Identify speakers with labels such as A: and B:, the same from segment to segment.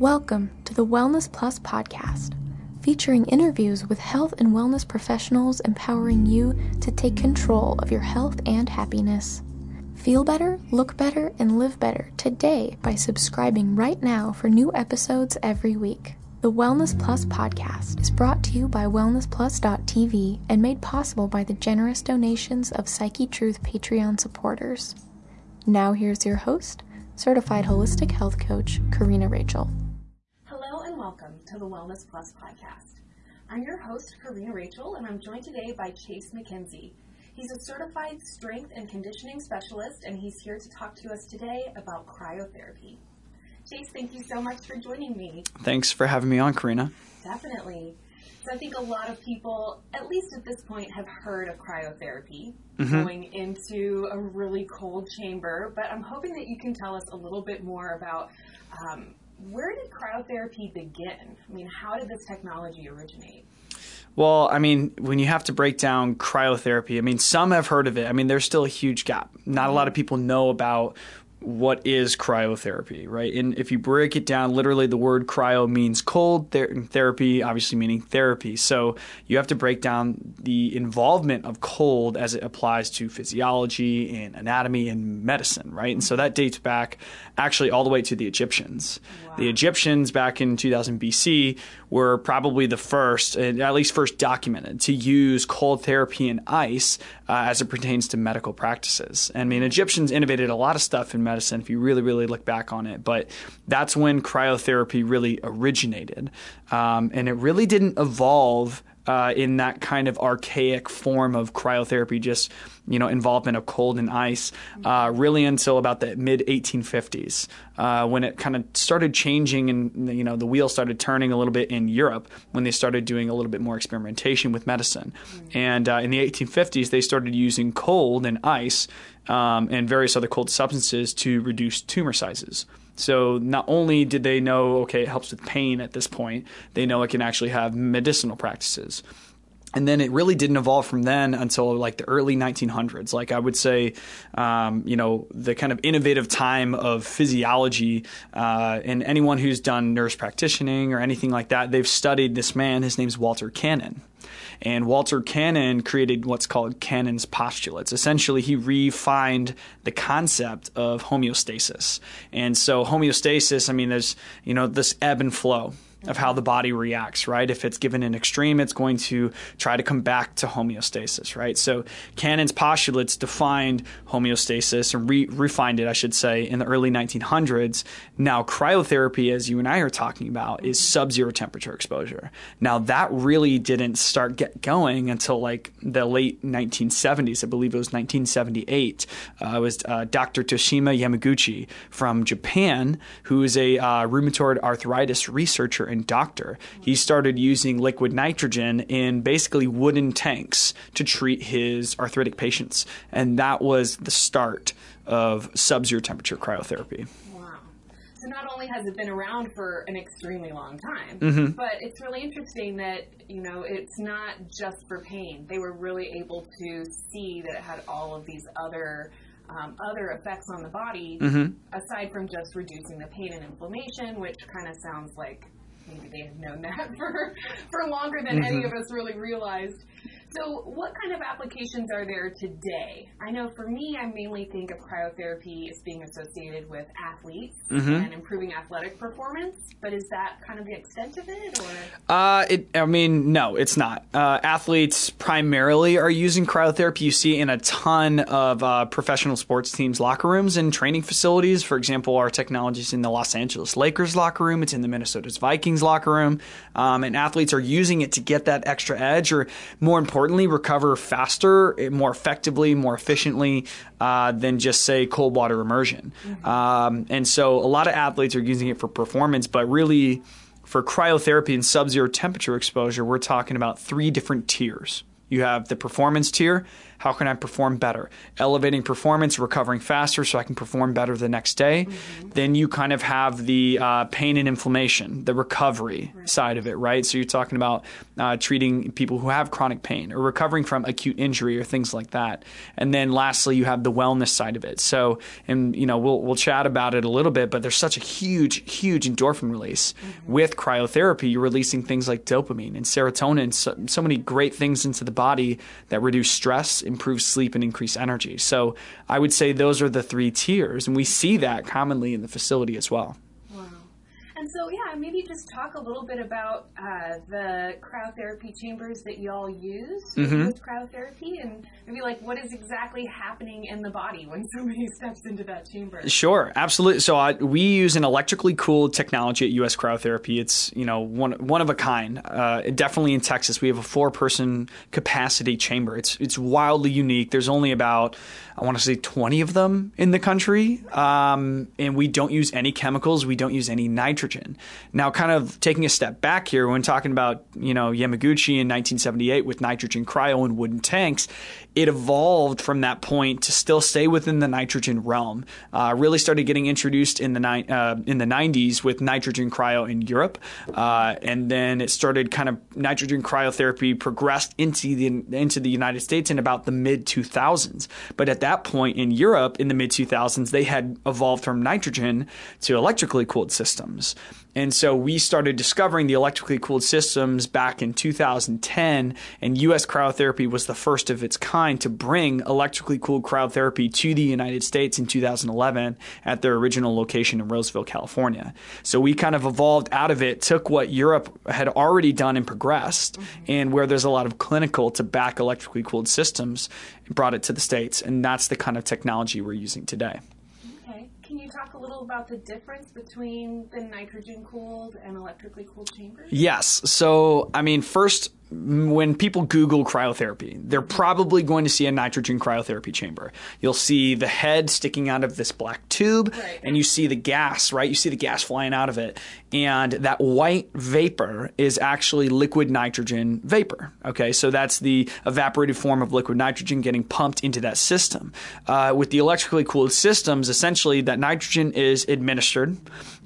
A: Welcome to the Wellness Plus podcast, featuring interviews with health and wellness professionals empowering you to take control of your health and happiness. Feel better, look better, and live better today by subscribing right now for new episodes every week. The Wellness Plus podcast is brought to you by WellnessPlus.tv and made possible by the generous donations of Psyche Truth Patreon supporters. Now, here's your host, certified holistic health coach, Karina Rachel.
B: Welcome to the Wellness Plus podcast. I'm your host, Karina Rachel, and I'm joined today by Chase McKenzie. He's a certified strength and conditioning specialist, and he's here to talk to us today about cryotherapy. Chase, thank you so much for joining me.
C: Thanks for having me on, Karina.
B: Definitely. So I think a lot of people, at least at this point, have heard of cryotherapy,
C: Mm-hmm.
B: going into a really cold chamber. But I'm hoping that you can tell us a little bit more about um, where did cryotherapy begin? I mean, how did this technology originate?
C: Well, I mean, when you have to break down cryotherapy, I mean, some have heard of it. I mean, there's still a huge gap. Not a lot of people know about what is cryotherapy, right? And if you break it down, literally the word cryo means cold, ther- therapy obviously meaning therapy. So you have to break down the involvement of cold as it applies to physiology and anatomy and medicine, right? And so that dates back actually all the way to the Egyptians. The Egyptians back in 2000 BC were probably the first, at least first documented, to use cold therapy and ice uh, as it pertains to medical practices. I mean, Egyptians innovated a lot of stuff in medicine if you really, really look back on it, but that's when cryotherapy really originated. Um, and it really didn't evolve uh, in that kind of archaic form of cryotherapy, just you know involvement of cold and ice, uh, really until about the mid 1850s uh, when it kind of started changing and you know the wheel started turning a little bit in Europe when they started doing a little bit more experimentation with medicine, and uh, in the 1850s they started using cold and ice um, and various other cold substances to reduce tumor sizes. So not only did they know, okay, it helps with pain at this point, they know it can actually have medicinal practices. And then it really didn't evolve from then until like the early 1900s. Like I would say, um, you know, the kind of innovative time of physiology. Uh, and anyone who's done nurse practicing or anything like that, they've studied this man. His name's Walter Cannon. And Walter Cannon created what's called Cannon's postulates. Essentially, he refined the concept of homeostasis. And so, homeostasis, I mean, there's, you know, this ebb and flow of how the body reacts, right? If it's given an extreme, it's going to try to come back to homeostasis, right? So Cannon's postulates defined homeostasis and re- refined it, I should say, in the early 1900s. Now, cryotherapy, as you and I are talking about, is sub-zero temperature exposure. Now, that really didn't start get going until like the late 1970s. I believe it was 1978. Uh, it was uh, Dr. Toshima Yamaguchi from Japan, who is a uh, rheumatoid arthritis researcher and doctor. He started using liquid nitrogen in basically wooden tanks to treat his arthritic patients. And that was the start of sub zero temperature cryotherapy.
B: Wow. So not only has it been around for an extremely long time,
C: Mm-hmm.
B: but it's really interesting that, you know, it's not just for pain. They were really able to see that it had all of these other um, other effects on the body
C: Mm-hmm.
B: aside from just reducing the pain and inflammation, which kind of sounds like maybe they have known that for for longer than any mm-hmm. of us really realized. So, what kind of applications are there today? I know for me, I mainly think of cryotherapy as being associated with athletes and improving athletic performance, but is that kind of the extent of it? Or
C: Uh, it, I mean, no, it's not. Uh, athletes primarily are using cryotherapy. You see it in a ton of uh, professional sports teams' locker rooms and training facilities. For example, our technology is in the Los Angeles Lakers locker room. It's in the Minnesota Vikings locker room, um, and athletes are using it to get that extra edge, or more importantly, recover faster, eh, more effectively, more efficiently uh, than just say cold water immersion. Um, and so, a lot of athletes are using it for performance, but really for cryotherapy and sub-zero temperature exposure, we're talking about three different tiers. You have the performance tier, How can I perform better? Elevating performance, recovering faster so I can perform better the next day. Mm-hmm. Then you kind of have the uh, pain and inflammation, the recovery right. side of it, right? So you're talking about uh, treating people who have chronic pain or recovering from acute injury or things like that. And then lastly, you have the wellness side of it. So, and you know, we'll we'll chat about it a little bit, but there's such a huge, huge endorphin release mm-hmm. with cryotherapy. You're releasing things like dopamine and serotonin, so, so many great things into the body that reduce stress, improve sleep, and increase energy. So, I would say those are the three tiers, and we see that commonly in the facility as well.
B: And so, yeah, maybe just talk a little bit about uh, the cryotherapy chambers that y'all use mm-hmm. with cryotherapy, and maybe like what is exactly happening in the body when somebody steps into that chamber.
C: Sure, absolutely. So uh, we use an electrically cooled technology at US Cryotherapy. It's you know one one of a kind. Uh, definitely in Texas, we have a four person capacity chamber. It's it's wildly unique. There's only about I want to say 20 of them in the country. Um, and we don't use any chemicals. We don't use any nitrogen. Now, kind of taking a step back here, when talking about, you know, Yamaguchi in 1978 with nitrogen cryo and wooden tanks, it evolved from that point to still stay within the nitrogen realm. Uh, really started getting introduced in the ni- uh, in the 90s with nitrogen cryo in Europe, uh, and then it started kind of nitrogen cryotherapy progressed into the into the United States in about the mid 2000s. But at that point in Europe, in the mid 2000s, they had evolved from nitrogen to electrically cooled systems. And so we started discovering the electrically cooled systems back in 2010, and US Cryotherapy was the first of its kind to bring electrically cooled cryotherapy to the United States in 2011 at their original location in Roseville, California. So we kind of evolved out of it, took what Europe had already done and progressed, mm-hmm. and where there's a lot of clinical to back electrically cooled systems, brought it to the States. And that's the kind of technology we're using today Okay.
B: can you talk a little about the difference between the nitrogen cooled and electrically cooled chambers?
C: Yes. So, I mean, first, when people Google cryotherapy, they're probably going to see a nitrogen cryotherapy chamber. You'll see the head sticking out of this black tube, right. and you see the gas, right? You see the gas flying out of it. And that white vapor is actually liquid nitrogen vapor. Okay, so that's the evaporated form of liquid nitrogen getting pumped into that system. Uh, with the electrically cooled systems, essentially that nitrogen is administered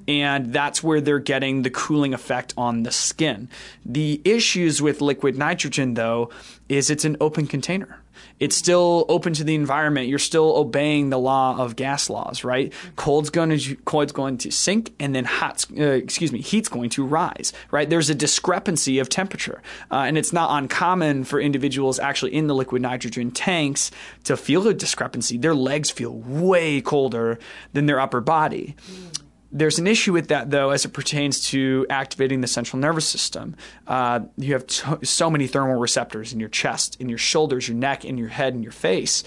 C: and that's where they're getting the cooling effect on the skin. The issues with liquid nitrogen, though, is it's an open container. It's still open to the environment. You're still obeying the law of gas laws, right? Cold's going to cold's going to sink, and then hot's uh, excuse me, heat's going to rise, right? There's a discrepancy of temperature, uh, and it's not uncommon for individuals actually in the liquid nitrogen tanks to feel a discrepancy. Their legs feel way colder than their upper body. Mm. There's an issue with that, though, as it pertains to activating the central nervous system. Uh, you have so many thermal receptors in your chest, in your shoulders, your neck, in your head, and your face.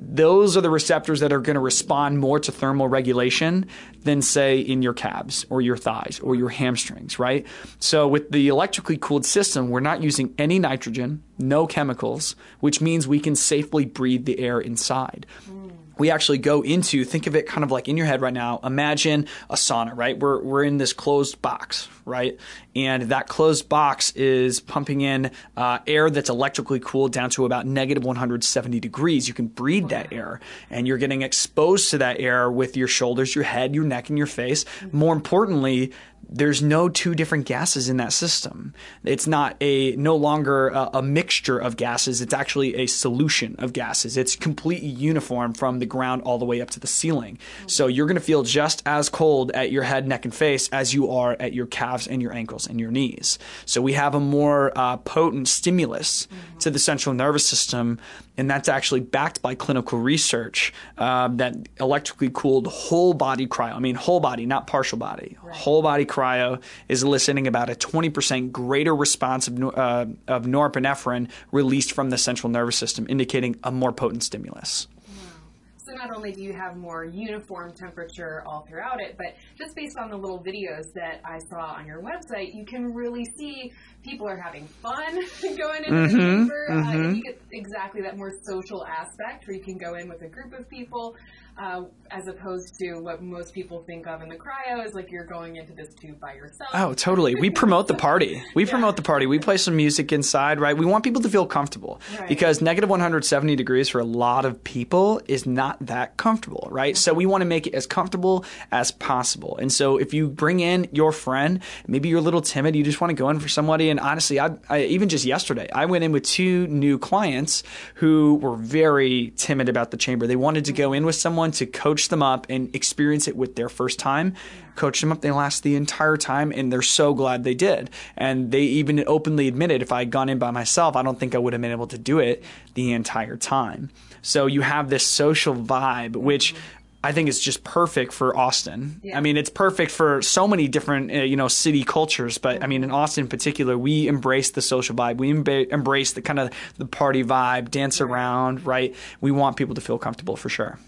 C: Those are the receptors that are going to respond more to thermal regulation than, say, in your calves or your thighs or your hamstrings, right? So, with the electrically cooled system, we're not using any nitrogen, no chemicals, which means we can safely breathe the air inside. Mm we actually go into think of it kind of like in your head right now imagine a sauna right? We're, we're in this closed box right? And that closed box is pumping in uh, air that's electrically cooled down to about negative 170 degrees. You can breathe that air and you're getting exposed to that air with your shoulders your head your neck and your face. More importantly there's no two different gases in that system. It's not a no longer a, a, mixture of gases. It's actually a solution of gases. It's completely uniform from the ground all the way up to the ceiling. So you're going to feel just as cold at your head, neck, and face as you are at your calves and your ankles and your knees. So we have a more uh, potent stimulus mm-hmm. to the central nervous system and that's actually backed by clinical research uh, that electrically cooled whole body cryo, I mean, whole body, not partial body, right. whole body cryo is eliciting about a 20% greater response of, uh, of norepinephrine released from the central nervous system, indicating a more potent stimulus.
B: So not only do you have more uniform temperature all throughout it, but just based on the little videos that I saw on your website, you can really see people are having fun going into
C: Mm-hmm,
B: the chamber. Uh, and you get exactly that more social aspect where you can go in with a group of people. Uh, as opposed to what most people think of in the cryo is like you're going into this tube by yourself.
C: Oh, totally. We promote the party. We promote the party. We play some music inside, right? We want people to feel comfortable
B: Right.
C: because negative 170 degrees for a lot of people is not that comfortable, right? So we want to make it as comfortable as possible. And so if you bring in your friend, maybe you're a little timid, you just want to go in for somebody. And honestly, I, I even just yesterday, I went in with two new clients who were very timid about the chamber. They wanted to go in with someone to coach them up and experience it with their first time. Coach them up. They last the entire time, and they're so glad they did. And they even openly admitted, if I had gone in by myself, I don't think I would have been able to do it the entire time. So you have this social vibe, which I think is just perfect for Austin.
B: Yeah.
C: I mean, it's perfect for so many different, uh, you know, city cultures. But I mean, in Austin in particular, we embrace the social vibe. We emba- embrace the kind of the party vibe, dance around, right? We want people to feel comfortable for sure.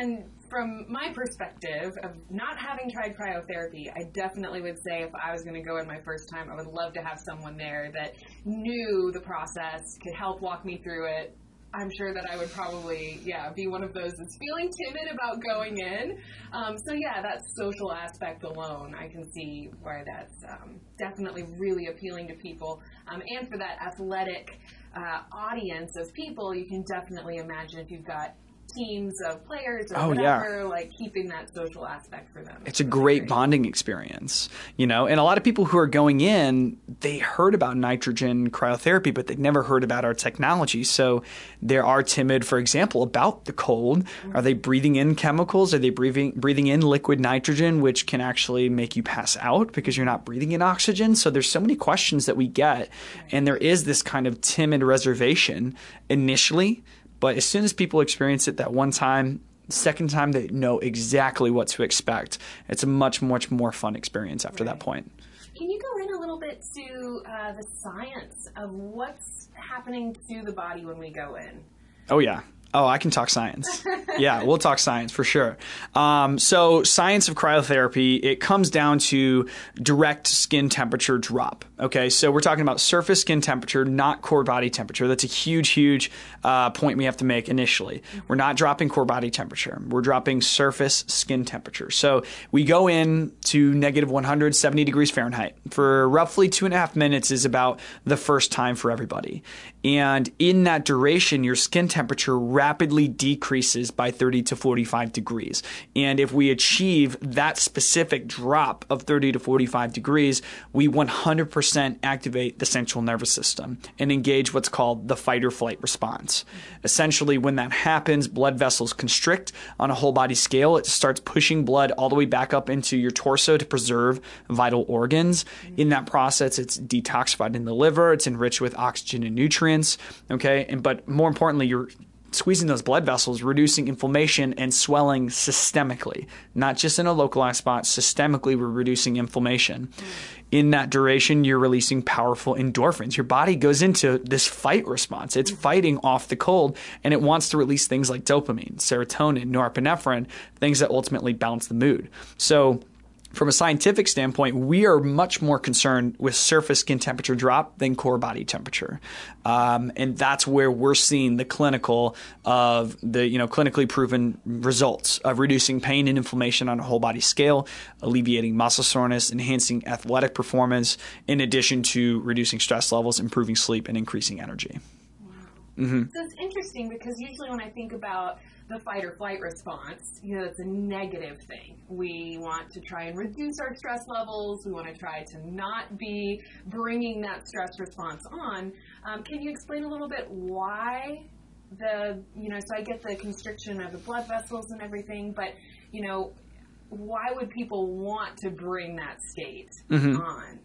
B: And from my perspective of not having tried cryotherapy, I definitely would say if I was going to go in my first time, I would love to have someone there that knew the process, could help walk me through it. I'm sure that I would probably, yeah, be one of those that's feeling timid about going in. Um, so yeah, that social aspect alone, I can see why that's um, definitely really appealing to people. Um, and for that athletic uh, audience of people, you can definitely imagine if you've got teams of players or
C: Oh, yeah.
B: whatever, like keeping that social aspect for them.
C: It's a great bonding experience, you know. And a lot of people who are going in, they heard about nitrogen cryotherapy, but they've never heard about our technology. So they are timid, for example, about the cold. Mm-hmm. Are they breathing in chemicals? Are they breathing breathing in liquid nitrogen, which can actually make you pass out because you're not breathing in oxygen? So there's so many questions that we get, and there is this kind of timid reservation initially. But as soon as people experience it that one time, second time they know exactly what to expect. It's a much, much more fun experience after that point.
B: Can you go in a little bit to uh, the science of what's happening to the body when we go in?
C: Oh, yeah. Oh, I can talk science. yeah, we'll talk science for sure. Um, so, science of cryotherapy, it comes down to direct skin temperature drop. Okay, so we're talking about surface skin temperature, not core body temperature. That's a huge, huge uh, point we have to make initially. We're not dropping core body temperature. We're dropping surface skin temperature. So we go in to negative 170 degrees Fahrenheit for roughly two and a half minutes is about the first time for everybody. And in that duration, your skin temperature rapidly decreases by 30 to 45 degrees. And if we achieve that specific drop of 30 to 45 degrees, we 100% activate the central nervous system and engage what's called the fight or flight response. Essentially, when that happens, blood vessels constrict on a whole body scale. It starts pushing blood all the way back up into your torso to preserve vital organs. In that process, it's detoxified in the liver, it's enriched with oxygen and nutrients. Okay. And but more importantly, you're squeezing those blood vessels, reducing inflammation and swelling systemically, not just in a localized spot. Systemically, we're reducing inflammation. Mm. In that duration, you're releasing powerful endorphins. Your body goes into this fight response. It's mm. fighting off the cold and it wants to release things like dopamine, serotonin, norepinephrine, things that ultimately balance the mood. So, from a scientific standpoint, we are much more concerned with surface skin temperature drop than core body temperature, um, and that's where we're seeing the clinical of the you know clinically proven results of reducing pain and inflammation on a whole body scale, alleviating muscle soreness, enhancing athletic performance, in addition to reducing stress levels, improving sleep, and increasing energy.
B: So it's interesting because usually when I think about the fight or flight response, you know, it's a negative thing. We want to try and reduce our stress levels. We want to try to not be bringing that stress response on. Um, can you explain a little bit why the, you know, so I get the constriction of the blood vessels and everything, but, you know, why would people want to bring that state on?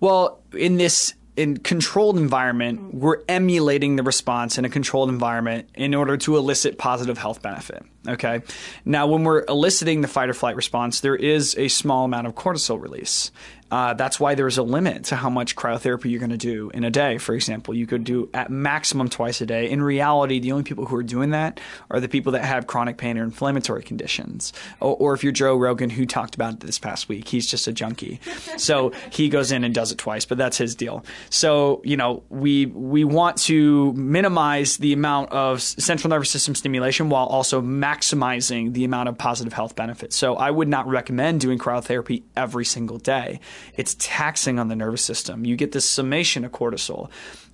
C: Well, in this in controlled environment, mm-hmm. we're emulating the response in a controlled environment in order to elicit positive health benefit. Okay. Now, when we're eliciting the fight or flight response, there is a small amount of cortisol release. Uh, that's why there's a limit to how much cryotherapy you're going to do in a day. For example, you could do at maximum twice a day. In reality, the only people who are doing that are the people that have chronic pain or inflammatory conditions. Or, or if you're Joe Rogan, who talked about it this past week, he's just a junkie. so he goes in and does it twice, but that's his deal. So, you know, we, we want to minimize the amount of central nervous system stimulation while also maximizing the amount of positive health benefits. So I would not recommend doing cryotherapy every single day it's taxing on the nervous system. You get this summation of cortisol.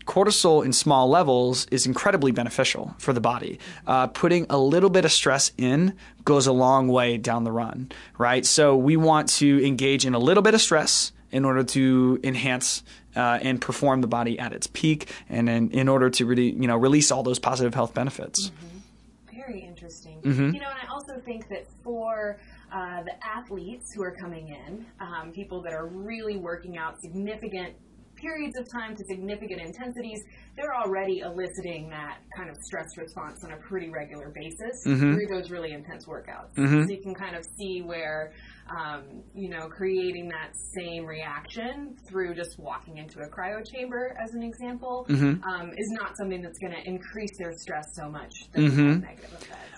C: Cortisol in small levels is incredibly beneficial for the body. Uh, putting a little bit of stress in goes a long way down the run, right? So we want to engage in a little bit of stress in order to enhance uh, and perform the body at its peak, and in, in order to really, you know, release all those positive health benefits.
B: Mm-hmm. Very interesting.
C: Mm-hmm.
B: You know, and I also think that for uh, the athletes who are coming in, um, people that are really working out significant periods of time to significant intensities, they're already eliciting that kind of stress response on a pretty regular basis
C: mm-hmm.
B: through those really intense workouts.
C: Mm-hmm.
B: So you can kind of see where, um, you know, creating that same reaction through just walking into a cryo chamber, as an example,
C: mm-hmm.
B: um, is not something that's going to increase their stress so much
C: mm-hmm.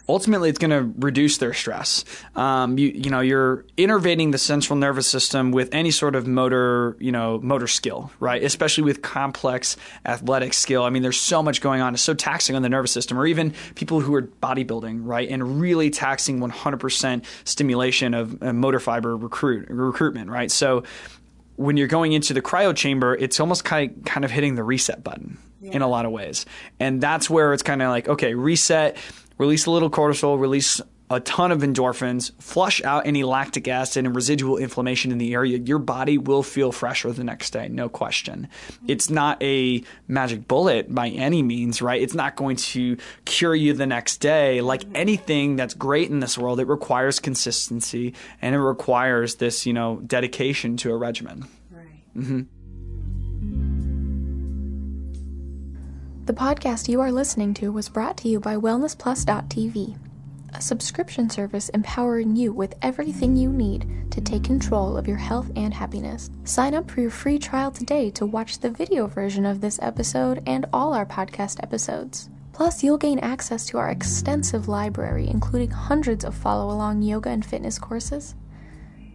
C: ultimately it's going to reduce their stress. Um, you, you know, you're innervating the central nervous system with any sort of motor, you know, motor skill, right? Especially with complex athletic skill. I mean, there's so much going on. It's so taxing on the nervous system, or even people who are bodybuilding, right? And really taxing 100% stimulation of uh, motor fiber recruit recruitment, right? So when you're going into the cryo chamber, it's almost kind of, kind of hitting the reset button yeah. in a lot of ways. And that's where it's kind of like, okay, reset release a little cortisol, release a ton of endorphins, flush out any lactic acid and residual inflammation in the area, your body will feel fresher the next day, no question. It's not a magic bullet by any means, right? It's not going to cure you the next day. Like anything that's great in this world, it requires consistency and it requires this, you know, dedication to a regimen.
B: Right.
C: Mm-hmm.
A: The podcast you are listening to was brought to you by WellnessPlus.tv, a subscription service empowering you with everything you need to take control of your health and happiness. Sign up for your free trial today to watch the video version of this episode and all our podcast episodes. Plus, you'll gain access to our extensive library, including hundreds of follow along yoga and fitness courses,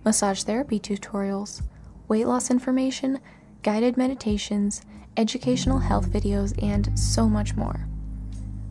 A: massage therapy tutorials, weight loss information, guided meditations, educational health videos, and so much more.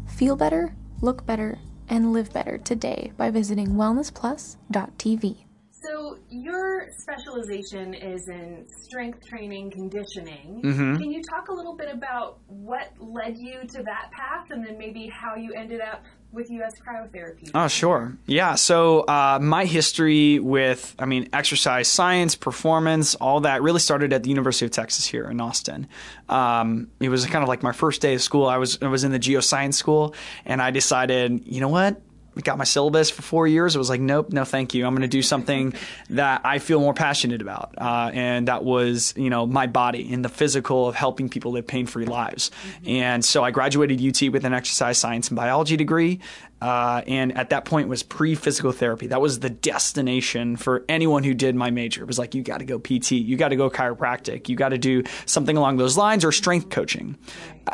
A: Feel better, look better, and live better today by visiting wellnessplus.tv.
B: So, your specialization is in strength training conditioning.
C: Mm-hmm.
B: Can you talk a little bit about what led you to that path and then maybe how you ended up with U.S. cryotherapy?
C: Oh, sure. Yeah. So uh, my history with, I mean, exercise science, performance, all that really started at the University of Texas here in Austin. Um, it was kind of like my first day of school. I was I was in the geoscience school, and I decided, you know what? Got my syllabus for four years. It was like, nope, no, thank you. I'm going to do something that I feel more passionate about, uh, and that was, you know, my body in the physical of helping people live pain-free lives. Mm-hmm. And so I graduated UT with an exercise science and biology degree. Uh, and at that point was pre-physical therapy. That was the destination for anyone who did my major. It was like you got to go PT, you got to go chiropractic, you got to do something along those lines, or strength coaching.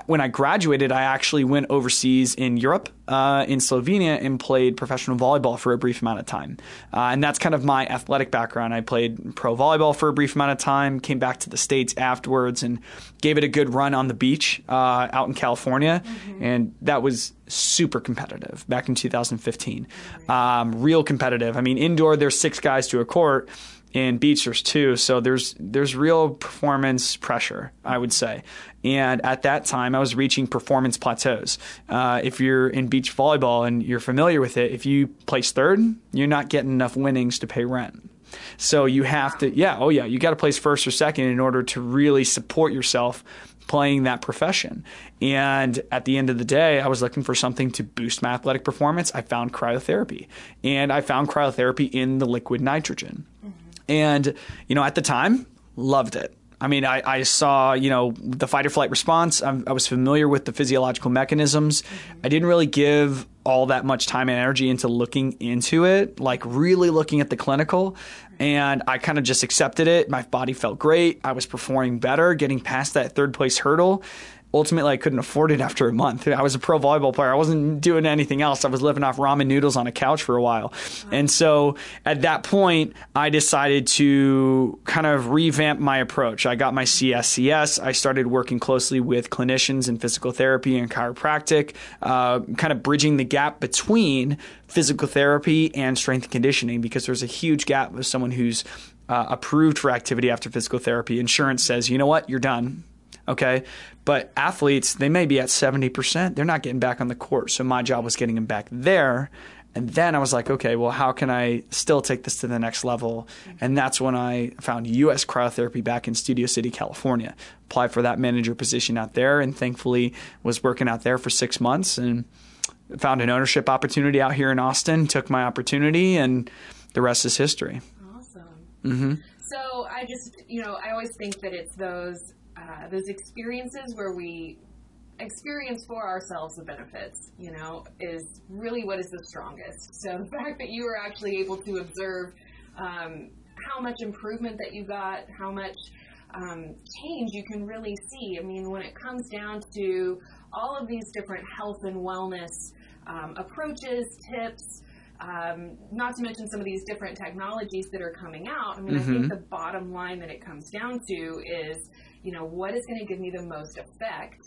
C: When I graduated, I actually went overseas in Europe, uh, in Slovenia, and played professional volleyball for a brief amount of time. Uh, and that's kind of my athletic background. I played pro volleyball for a brief amount of time, came back to the states afterwards, and gave it a good run on the beach uh, out in California, mm-hmm. and that was super competitive back in 2015. Um, real competitive. I mean, indoor there's six guys to a court. and beach there's two, so there's there's real performance pressure, I would say. And at that time, I was reaching performance plateaus. Uh, if you're in beach volleyball and you're familiar with it, if you place third, you're not getting enough winnings to pay rent. So you have to, yeah, oh yeah, you got to place first or second in order to really support yourself playing that profession. And at the end of the day, I was looking for something to boost my athletic performance. I found cryotherapy, and I found cryotherapy in the liquid nitrogen. Mm-hmm. And, you know, at the time, loved it. I mean, I, I saw, you know, the fight or flight response. I'm, i was familiar with the physiological mechanisms. Mm-hmm. I didn't really give all that much time and energy into looking into it, like really looking at the clinical. And I kind of just accepted it. My body felt great. I was performing better, getting past that third place hurdle ultimately I couldn't afford it after a month. I was a pro volleyball player. I wasn't doing anything else. I was living off ramen noodles on a couch for a while. And so at that point, I decided to kind of revamp my approach. I got my CSCS. I started working closely with clinicians in physical therapy and chiropractic, uh, kind of bridging the gap between physical therapy and strength and conditioning because there's a huge gap with someone who's uh, approved for activity after physical therapy. Insurance says, you know what, you're done Okay. But athletes, they may be at 70%. They're not getting back on the court. So my job was getting them back there. And then I was like, okay, well, how can I still take this to the next level? And that's when I found US Cryotherapy back in Studio City, California. Applied for that manager position out there and thankfully was working out there for six months and found an ownership opportunity out here in Austin, took my opportunity, and the rest is history.
B: Awesome.
C: Mm-hmm.
B: So I just, you know, I always think that it's those uh, those experiences where we experience for ourselves the benefits, you know, is really what is the strongest. So the fact that you were actually able to observe um, how much improvement that you got, how much um, change you can really see. I mean, when it comes down to all of these different health and wellness um, approaches, tips, um, not to mention some of these different technologies that are coming out. I mean, mm-hmm. I think mm-hmm. the bottom line that it comes down to is you know, what is going to give me the most effect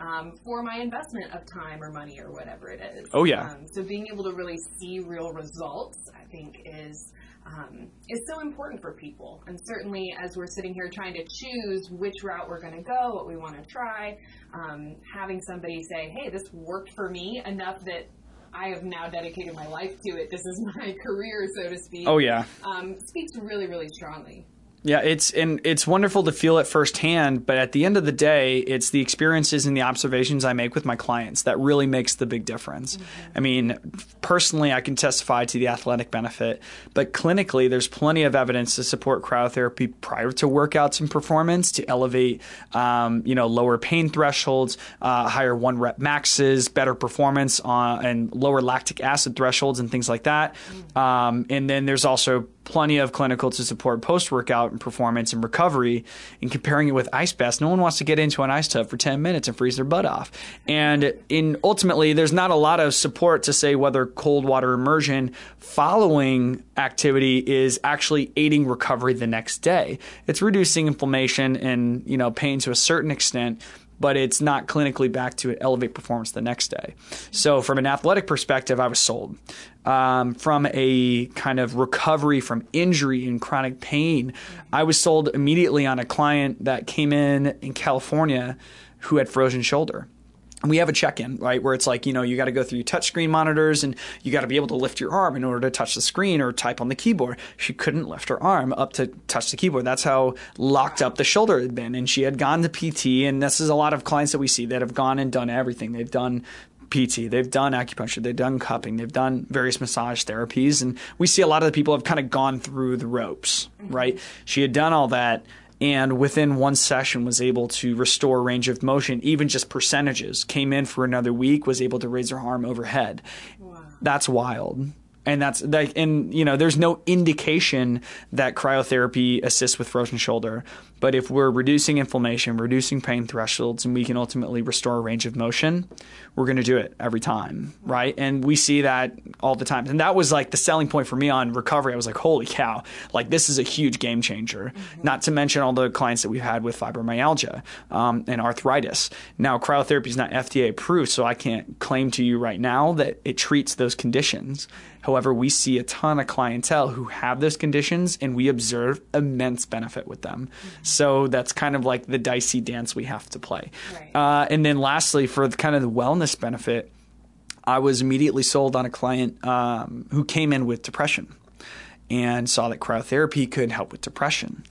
B: um, for my investment of time or money or whatever it is.
C: Oh yeah.
B: Um, so being able to really see real results, I think, is um, is so important for people. And certainly, as we're sitting here trying to choose which route we're going to go, what we want to try, um, having somebody say, "Hey, this worked for me enough that." I have now dedicated my life to it. This is my career, so to speak.
C: Oh yeah,
B: um, speaks really, really strongly.
C: Yeah, it's and it's wonderful to feel it firsthand, but at the end of the day, it's the experiences and the observations I make with my clients that really makes the big difference. Mm-hmm. I mean, personally, I can testify to the athletic benefit, but clinically, there's plenty of evidence to support cryotherapy prior to workouts and performance to elevate, um, you know, lower pain thresholds, uh, higher one rep maxes, better performance on and lower lactic acid thresholds and things like that. Mm-hmm. Um, and then there's also plenty of clinical to support post workout and performance and recovery. And comparing it with ice baths, no one wants to get into an ice tub for 10 minutes and freeze their butt off. And in ultimately, there's not a lot of support to say whether cold water immersion following activity is actually aiding recovery the next day. It's reducing inflammation and you know pain to a certain extent, but it's not clinically back to elevate performance the next day. So, from an athletic perspective, I was sold. Um, from a kind of recovery from injury and chronic pain, I was sold immediately on a client that came in in California who had frozen shoulder we have a check-in right where it's like you know you got to go through touchscreen monitors and you got to be able to lift your arm in order to touch the screen or type on the keyboard. She couldn't lift her arm up to touch the keyboard. That's how locked up the shoulder had been. And she had gone to pt and this is a lot of clients that we see that have gone and done everything. They've done PT, they've done acupuncture, they've done cupping, they've done various massage therapies, and we see a lot of the people have kind of gone through the ropes, mm-hmm. right? She had done all that, and within one session was able to restore range of motion, even just percentages. Came in for another week, was able to raise her arm overhead. Wow. That's wild and that's like, and you know there's no indication that cryotherapy assists with frozen shoulder but if we're reducing inflammation reducing pain thresholds and we can ultimately restore a range of motion we're going to do it every time right? And we see that all the time. And that was like the selling point for me on recovery. I was like holy cow. Like this is a huge game changer. Mm-hmm. not to mention all the clients that we've had with fibromyalgia um, and arthritis. Now cryotherapy is not fda approved so i can't claim to you right now that it treats those conditions. However, we see a ton of clientele who have those conditions and we observe immense benefit with them. Mm-hmm. So that's kind of like the dicey dance we have to play. Right. Uh, and then lastly, for the, kind of the wellness benefit, I was immediately sold on a client um, who came in with depression and saw that cryotherapy could help with depression.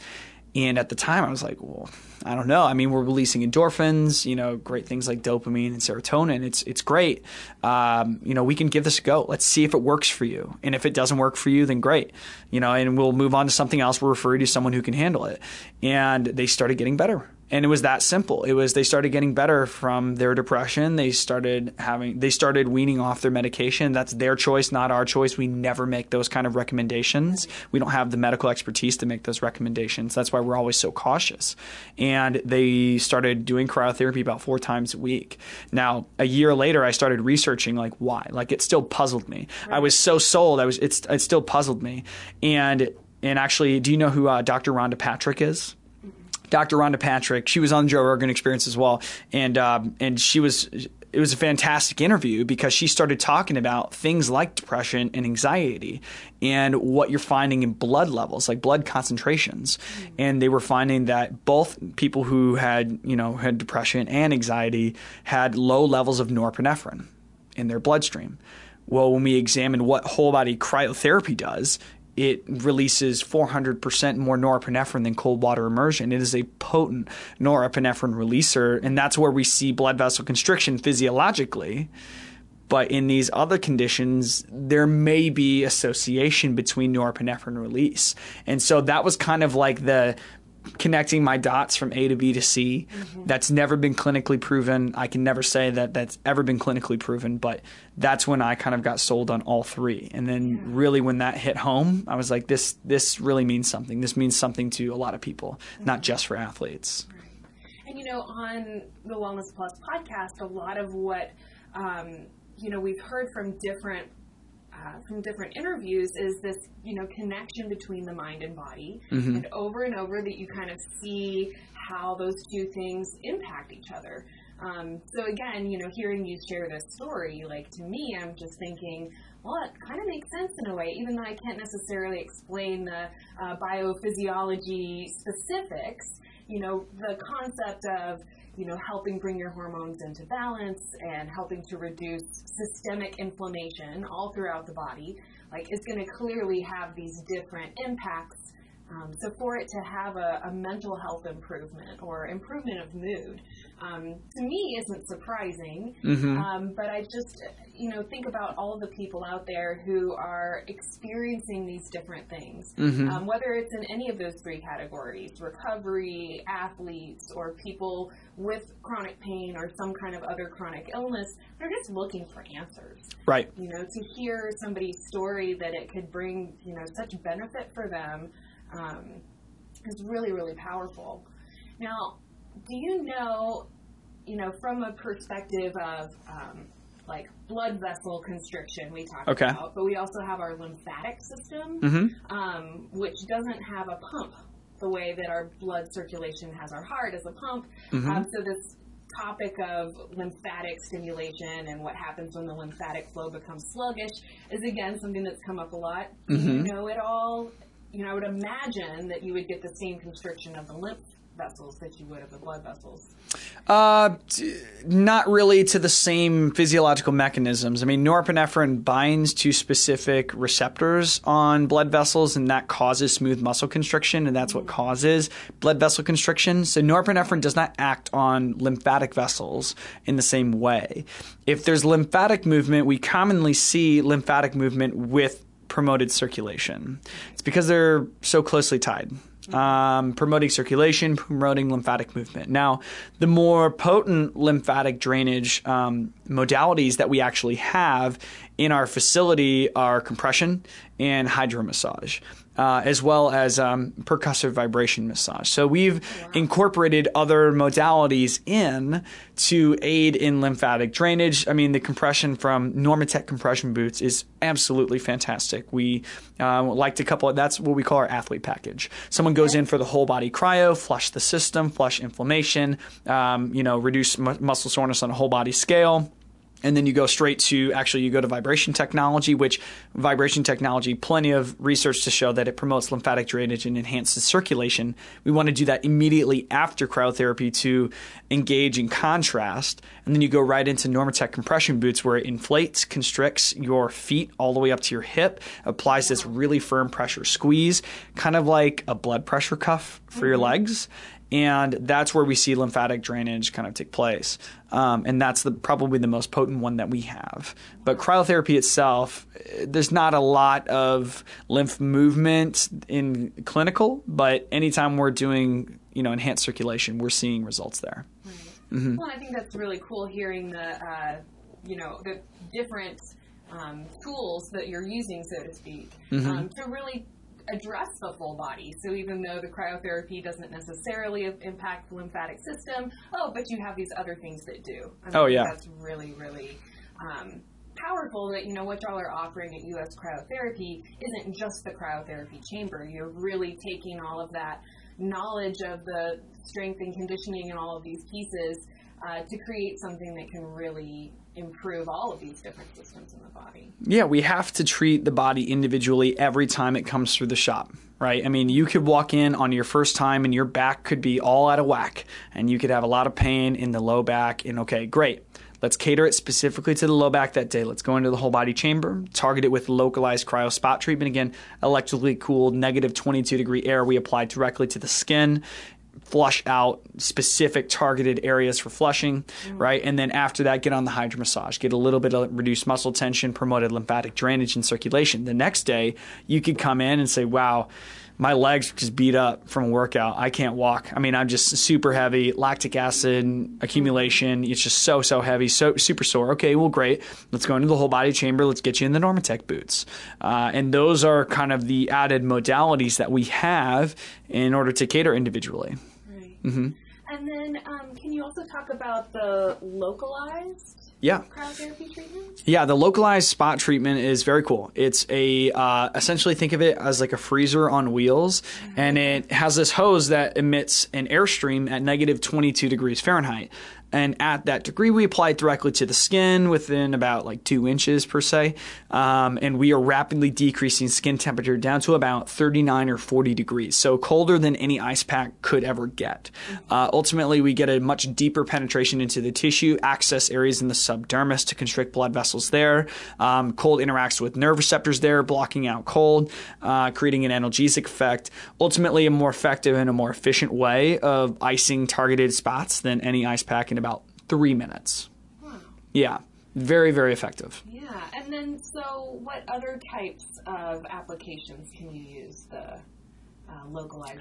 C: And at the time, I was like, well, I don't know. I mean, we're releasing endorphins, you know, great things like dopamine and serotonin. It's it's great. Um, you know, we can give this a go. Let's see if it works for you. And if it doesn't work for you, then great. You know, and we'll move on to something else. We'll refer you to someone who can handle it. And they started getting better and it was that simple. It was they started getting better from their depression. They started having they started weaning off their medication. That's their choice, not our choice. We never make those kind of recommendations. We don't have the medical expertise to make those recommendations. That's why we're always so cautious. And they started doing cryotherapy about four times a week. Now, a year later, I started researching like why. Like it still puzzled me. Right. I was so sold. I was it's it still puzzled me. And and actually, do you know who uh, Dr. Rhonda Patrick is? Dr. Rhonda Patrick. She was on Joe Rogan Experience as well, and um, and she was. It was a fantastic interview because she started talking about things like depression and anxiety and what you're finding in blood levels, like blood concentrations. Mm-hmm. And they were finding that both people who had, you know, had depression and anxiety had low levels of norepinephrine in their bloodstream. Well, when we examined what whole body cryotherapy does, it releases 400% more norepinephrine than cold water immersion. It is a potent norepinephrine releaser, and that's where we see blood vessel constriction physiologically. But in these other conditions, there may be association between norepinephrine release. And so that was kind of like the connecting my dots from A to B to C. Mm-hmm. That's never been clinically proven. I can never say that that's ever been clinically proven, but that's when I kind of got sold on all three. And then yeah. really when that hit home, I was like this this really means something. This means something to a lot of people, mm-hmm. not just for athletes.
B: Right. And you know, on the Wellness Plus podcast, a lot of what um, you know we've heard from different uh, from different interviews is this, you know, connection between the mind and body, mm-hmm. and over and over that you kind of see how those two things impact each other. Um, so again, you know, hearing you share this story, like to me, I'm just thinking, well, it kind of makes sense in a way, even though I can't necessarily explain the uh, biophysiology specifics. You know, the concept of you know, helping bring your hormones into balance and helping to reduce systemic inflammation all throughout the body, like it's going to clearly have these different impacts. Um, so for it to have a, a, mental health improvement or improvement of mood, um, to me isn't surprising. Mm-hmm. Um, but I just, you know, think about all the people out there who are experiencing these different things, mm-hmm. um, whether it's in any of those three categories recovery, athletes, or people with chronic pain or some kind of other chronic illness. They're just looking for answers.
C: Right.
B: You know, to hear somebody's story that it could bring, you know, such benefit for them um, is really, really powerful. Now, do you know, you know, from a perspective of, um, like blood vessel constriction we talked okay. about, but we also have our lymphatic system, mm-hmm. um, which doesn't have a pump the way that our blood circulation has our heart as a pump. Mm-hmm. Um, so this topic of lymphatic stimulation and what happens when the lymphatic flow becomes sluggish is again something that's come up a lot. Mm-hmm. You know it all? You know, I would imagine that you would get the same constriction of the lymph vessels that you would of the blood vessels?
C: Uh, not really to the same physiological mechanisms. I mean, norepinephrine binds to specific receptors on blood vessels, and that causes smooth muscle constriction, and that's what mm-hmm. causes blood vessel constriction. So, norepinephrine does not act on lymphatic vessels in the same way. If there's lymphatic movement, we commonly see lymphatic movement with promoted circulation. It's because they're so closely tied um, promoting circulation, promoting lymphatic movement. Now, the more potent lymphatic drainage um, modalities that we actually have in our facility are compression and hydromassage uh, as well as um, percussive vibration massage. So we've wow. incorporated other modalities in to aid in lymphatic drainage. I mean, the compression from Normatec compression boots is absolutely fantastic. We uh, like to couple it. That's what we call our athlete package. Someone goes in for the whole body cryo, flush the system, flush inflammation, um, you know, reduce muscle soreness on a whole body scale and then you go straight to actually you go to vibration technology which vibration technology plenty of research to show that it promotes lymphatic drainage and enhances circulation. We want to do that immediately after cryotherapy to engage in contrast. And then you go right into normatec compression boots where it inflates constricts your feet all the way up to your hip applies this really firm pressure squeeze kind of like a blood pressure cuff for your mm-hmm. legs and that's where we see lymphatic drainage kind of take place. Um, and that's the, probably the most potent one that we have. But cryotherapy itself, there's not a lot of lymph movement in clinical, but anytime we're doing you know enhanced circulation, we're seeing results there.
B: Right. Well, I think that's really cool hearing the uh, you know the different um, tools that you're using, so to speak, um, to really address the full body. So even though the cryotherapy doesn't necessarily impact the lymphatic system, oh, but you have these other things that do. I mean,
C: Oh, yeah.
B: That's really, really um, powerful that, you know, what y'all are offering at US Cryotherapy isn't just the cryotherapy chamber. You're really taking all of that knowledge of the strength and conditioning and all of these pieces uh, to create something that can really improve all of these different systems in the body.
C: Yeah, we have to treat the body individually every time it comes through the shop, right? I mean, you could walk in on your first time and your back could be all out of whack and you could have a lot of pain in the low back. And okay, great. Let's cater it specifically to the low back that day. Let's go into the whole body chamber, target it with localized cryo spot treatment. Again, electrically cooled, negative 22 degree air we apply directly to the skin flush out specific targeted areas for flushing, right? And then after that, get on the hydro massage, get a little bit of reduced muscle tension, promoted lymphatic drainage and circulation. The next day, you could come in and say, wow, my legs just beat up from a workout. I can't walk. I mean, I'm just super heavy, lactic acid accumulation. It's just so, so heavy, so super sore. Okay, well, great. Let's go into the whole body chamber. Let's get you in the Normatec boots. Uh, and those are kind of the added modalities that we have in order to cater individually.
B: Right. And then, um, can you also talk about the localized
C: Yeah.
B: cryotherapy treatment?
C: Yeah, the localized spot treatment is very cool. It's a uh, essentially think of it as like a freezer on wheels, and it has this hose that emits an airstream at negative 22 degrees Fahrenheit. And at that degree, we apply it directly to the skin within about like two inches per se. Um, and we are rapidly decreasing skin temperature down to about 39 or 40 degrees. So colder than any ice pack could ever get. Uh, ultimately, we get a much deeper penetration into the tissue, access areas in the subdermis to constrict blood vessels there. Um, cold interacts with nerve receptors there, blocking out cold, uh, creating an analgesic effect. Ultimately, a more effective and a more efficient way of icing targeted spots than any ice pack in about three minutes. Yeah, very, very effective.
B: Yeah, and then so what other types of applications can you use the uh, localized?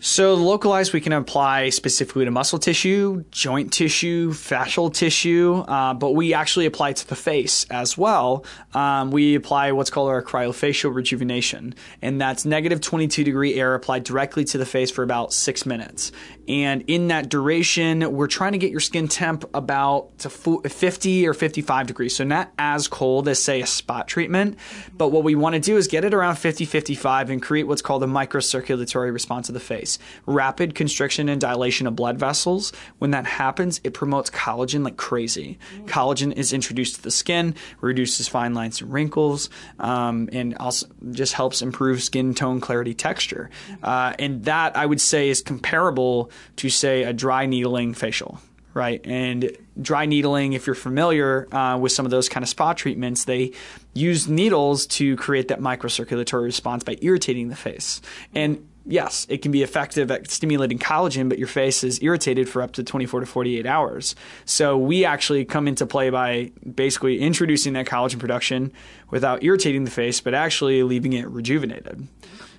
C: So localized, we can apply specifically to muscle tissue, joint tissue, fascial tissue, uh, but we actually apply to the face as well. Um, we apply what's called our cryofacial rejuvenation, and that's negative 22 degree air applied directly to the face for about six minutes. And in that duration, we're trying to get your skin temp about to 50 or 55 degrees. So not as cold as say a spot treatment, but what we want to do is get it around 50, 55 and create what's called a microcirculatory response of the face. Rapid constriction and dilation of blood vessels. When that happens, it promotes collagen like crazy. Collagen is introduced to the skin, reduces fine lines and wrinkles, um, and also just helps improve skin tone, clarity, texture. Uh, and that I would say is comparable to say a dry needling facial. Right. And dry needling, if you're familiar uh, with some of those kind of spa treatments, they use needles to create that microcirculatory response by irritating the face. And yes, it can be effective at stimulating collagen, but your face is irritated for up to 24 to 48 hours. So we actually come into play by basically introducing that collagen production without irritating the face, but actually leaving it rejuvenated.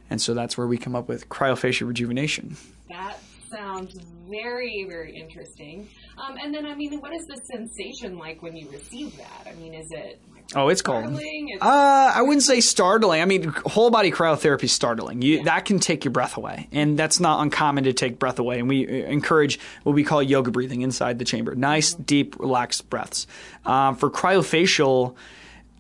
C: And so that's where we come up with cryofacial rejuvenation.
B: That sounds very, very interesting. Um, and then, I mean, what is the sensation like when you receive that? I mean, is it
C: Oh, it's cold.
B: It's-
C: Uh, I wouldn't say startling. I mean, whole body cryotherapy is startling. You, That can take your breath away, and that's not uncommon to take breath away. And we uh, encourage what we call yoga breathing inside the chamber. Nice, deep, relaxed breaths. Um, for cryofacial.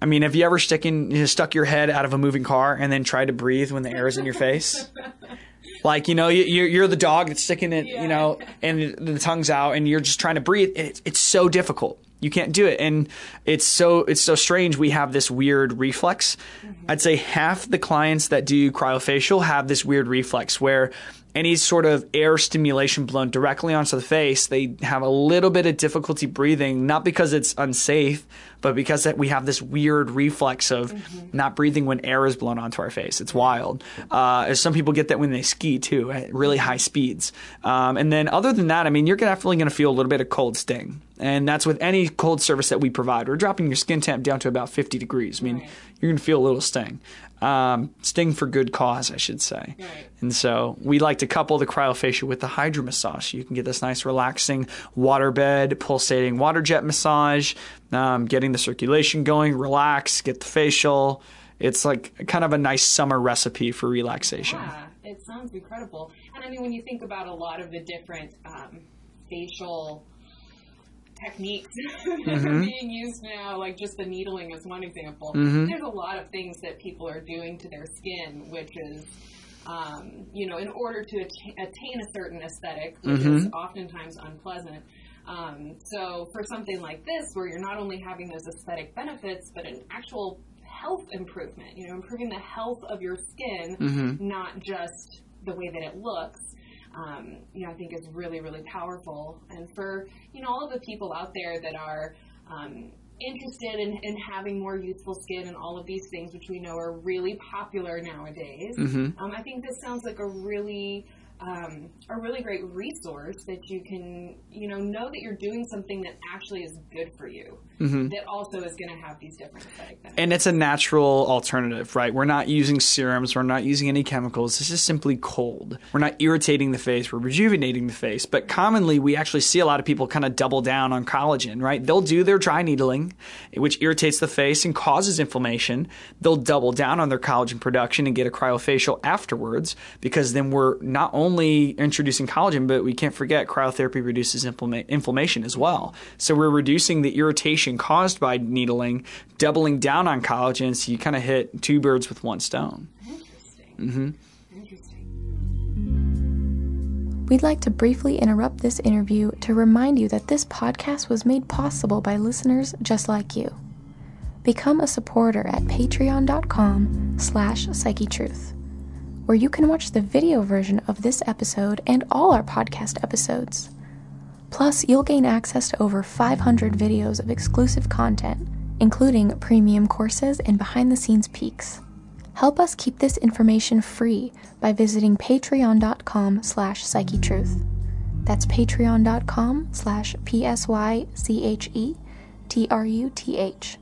C: I mean, have you ever sticking, you know, stuck your head out of a moving car and then tried to breathe when the air is in your face? Like you know, you, you're you're the dog that's sticking it, you know, and the tongue's out, and you're just trying to breathe. It's it's so difficult. You can't do it. And it's so it's so strange we have this weird reflex. Mm-hmm. I'd say half the clients that do cryofacial have this weird reflex where any sort of air stimulation blown directly onto the face, they have a little bit of difficulty breathing, not because it's unsafe, but because we have this weird reflex of mm-hmm. not breathing when air is blown onto our face. It's wild. Uh, some people get that when they ski too, at really high speeds. Um, and then other than that, I mean, you're definitely going to feel a little bit of cold sting. And that's with any cold service that we provide. We're dropping your skin temp down to about 50 degrees. I mean, right. you're going to feel a little sting um, sting for good cause, I should say. Right. And so we like to couple the cryofacial with the hydro massage. You can get this nice, relaxing waterbed, pulsating water jet massage, um, getting the circulation going, relax, get the facial. It's like kind of a nice summer recipe for relaxation.
B: Yeah, it sounds incredible. And I mean, when you think about a lot of the different um, facial techniques that mm-hmm. are being used now, like just the needling is one example. Mm-hmm. There's a lot of things that people are doing to their skin, which is, um, you know, in order to att- attain a certain aesthetic, which mm-hmm. is oftentimes unpleasant. Um, so for something like this, where you're not only having those aesthetic benefits, but an actual health improvement, you know, improving the health of your skin, mm-hmm. not just the way that it looks um, you know, I think is really, really powerful. And for, you know, all of the people out there that are um, interested in, in having more youthful skin and all of these things, which we know are really popular nowadays, mm-hmm. um, I think this sounds like a really um, a really great resource that you can, you know, know that you're doing something that actually is good for you, mm-hmm. that also is going to have these different aesthetic benefits.
C: And it's a natural alternative, right? We're not using serums, we're not using any chemicals. This is simply cold. We're not irritating the face, we're rejuvenating the face. But commonly, we actually see a lot of people kind of double down on collagen, right? They'll do their dry needling, which irritates the face and causes inflammation. They'll double down on their collagen production and get a cryofacial afterwards because then we're not only only introducing collagen, but we can't forget cryotherapy reduces inflammation as well. So we're reducing the irritation caused by needling, doubling down on collagen, so you kind of hit two birds with one stone.
B: Interesting. Mm-hmm. Interesting.
A: We'd like to briefly interrupt this interview to remind you that this podcast was made possible by listeners just like you. Become a supporter at patreon.com slash psychetruth where you can watch the video version of this episode and all our podcast episodes. Plus, you'll gain access to over 500 videos of exclusive content, including premium courses and behind the scenes peeks. Help us keep this information free by visiting patreon.com slash psychetruth. That's patreon.com slash P-S-Y-C-H-E-T-R-U-T-H.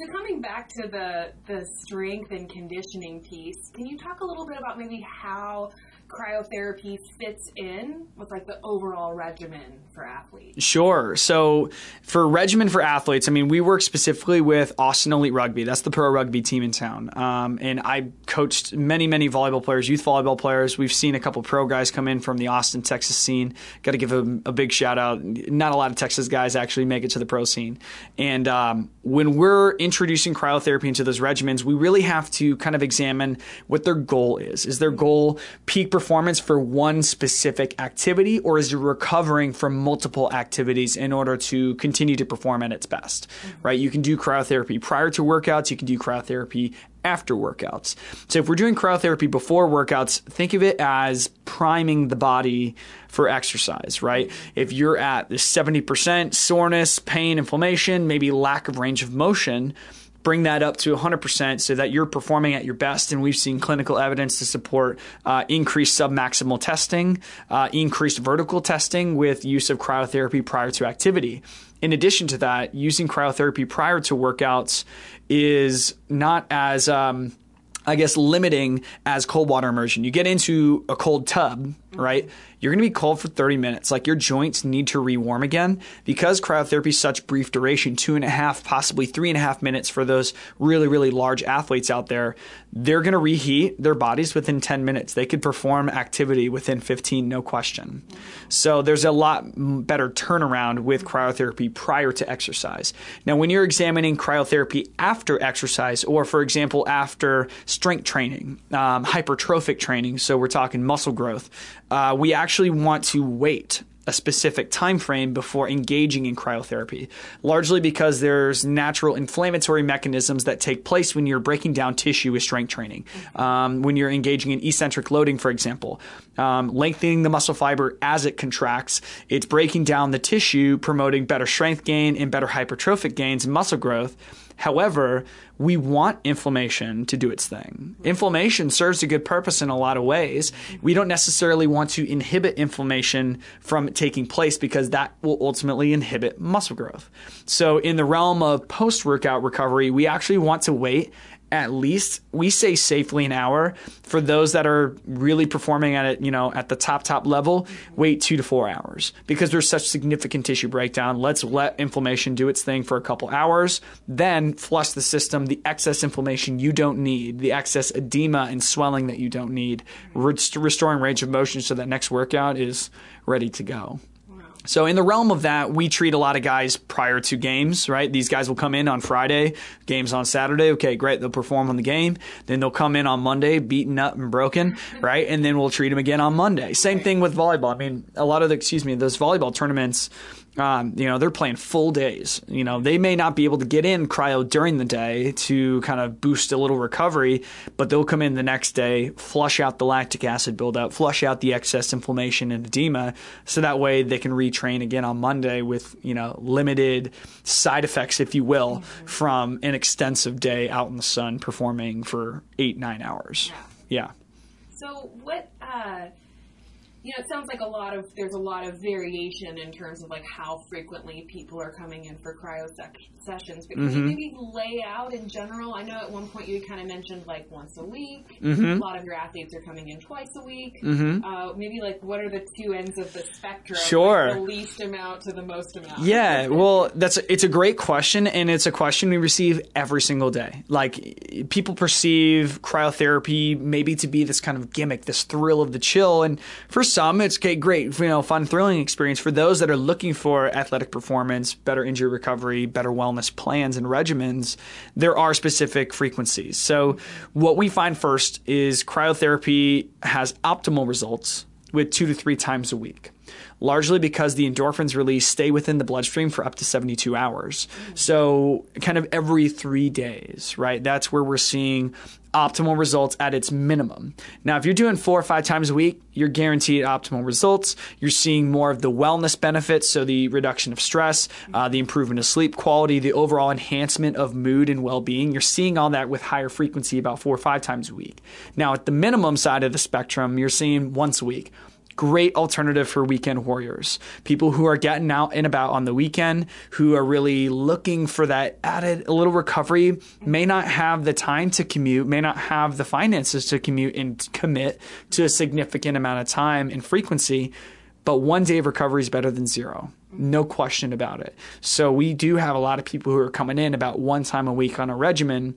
B: So coming back to the the strength and conditioning piece, can you talk a little bit about maybe how cryotherapy fits in with like the overall regimen for athletes?
C: Sure. So for regimen for athletes, I mean, we work specifically with Austin Elite Rugby. That's the pro rugby team in town. Um, and I coached many, many volleyball players, youth volleyball players. We've seen a couple pro guys come in from the Austin, Texas scene. Got to give a, a, big shout out. Not a lot of Texas guys actually make it to the pro scene. And um, when we're introducing cryotherapy into those regimens, we really have to kind of examine what their goal is. Is their goal peak performance for one specific activity, or is it recovering from multiple activities in order to continue to perform at its best? Mm-hmm. Right? You can do cryotherapy prior to workouts, you can do cryotherapy after workouts. So if we're doing cryotherapy before workouts, think of it as priming the body for exercise, right? If you're at 70% soreness, pain, inflammation, maybe lack of range of motion, bring that up to 100% so that you're performing at your best. And we've seen clinical evidence to support uh, increased submaximal testing, uh, increased vertical testing with use of cryotherapy prior to activity. In addition to that, using cryotherapy prior to workouts is not as um, I guess limiting as cold water immersion. You get into a cold tub, right? You're going to be cold for 30 minutes. Like your joints need to rewarm again because cryotherapy is such brief duration, two and a half, possibly three and a half minutes for those really, really large athletes out there. They're going to reheat their bodies within 10 minutes. They could perform activity within 15, no question. So there's a lot better turnaround with cryotherapy prior to exercise. Now, when you're examining cryotherapy after exercise, or for example, after strength training, um, hypertrophic training, so we're talking muscle growth, uh, we actually want to wait a specific time frame before engaging in cryotherapy, largely because there's natural inflammatory mechanisms that take place when you're breaking down tissue with strength training. Um, when you're engaging in eccentric loading, for example, um, lengthening the muscle fiber as it contracts, it's breaking down the tissue, promoting better strength gain and better hypertrophic gains and muscle growth. However, we want inflammation to do its thing. Inflammation serves a good purpose in a lot of ways. We don't necessarily want to inhibit inflammation from taking place because that will ultimately inhibit muscle growth. So, in the realm of post workout recovery, we actually want to wait at least we say safely an hour. For those that are really performing at it you know at the top top level wait two to four hours. Because there's such significant tissue breakdown let's let inflammation do its thing for a couple hours then flush the system the excess inflammation you don't need the excess edema and swelling that you don't need rest- restoring range of motion so that next workout is ready to go so in the realm of that, we treat a lot of guys prior to games, right? These guys will come in on Friday, games on Saturday. Okay, great. They'll perform on the game. Then they'll come in on Monday, beaten up and broken, mm-hmm. right? And then we'll treat them again on Monday. Same thing with volleyball. I mean, a lot of the, excuse me, those volleyball tournaments, um, you know, they're playing full days. You know, they may not be able to get in cryo during the day to kind of boost a little recovery, but they'll come in the next day, flush out the lactic acid buildup, flush out the excess inflammation and edema, so that way they can retrain again on Monday with, you know, limited side effects, if you will, mm-hmm. from an extensive day out in the sun performing for eight, nine hours. Yeah. yeah.
B: So, what, uh, you know, it sounds like a lot of there's a lot of variation in terms of like how frequently people are coming in for cryo sessions. But can mm-hmm. you maybe lay out in general? I know at one point you kind of mentioned like once a week. Mm-hmm. A lot of your athletes are coming in twice a week. Mm-hmm. Uh, maybe like what are the two ends of the spectrum?
C: Sure,
B: like the least amount to the most amount.
C: Yeah, well, that's it's a great question, and it's a question we receive every single day. Like people perceive cryotherapy maybe to be this kind of gimmick, this thrill of the chill, and for some, it's great, you know, fun, thrilling experience. For those that are looking for athletic performance, better injury recovery, better wellness plans and regimens, there are specific frequencies. So, what we find first is cryotherapy has optimal results with two to three times a week largely because the endorphins released stay within the bloodstream for up to 72 hours. So, kind of every three days, right? That's where we're seeing optimal results at its minimum. Now, if you're doing four or five times a week, you're guaranteed optimal results. You're seeing more of the wellness benefits, so the reduction of stress, uh, the improvement of sleep quality, the overall enhancement of mood and well being. You're seeing all that with higher frequency about four or five times a week. Now, at the minimum side of the spectrum, you're seeing once a week great alternative for weekend warriors. People who are getting out and about on the weekend, who are really looking for that added a little recovery, may not have the time to commute, may not have the finances to commute and commit to a significant amount of time and frequency. But one day of recovery is better than zero. No question about it. So we do have a lot of people who are coming in about one time a week on a regimen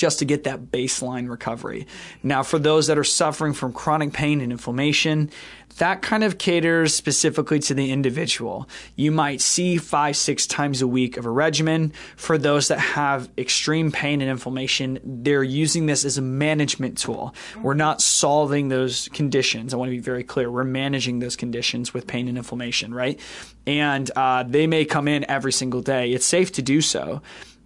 C: just to get that baseline recovery. Now, for those that are suffering from chronic pain and inflammation, that kind of caters specifically to the individual. You might see five, six times a week of a regimen. For those that have extreme pain and inflammation, they're using this as a management tool. We're not solving those conditions. I want to be very clear. We're managing those conditions with pain and inflammation, right? And uh, they may come in every single day. It's safe to do so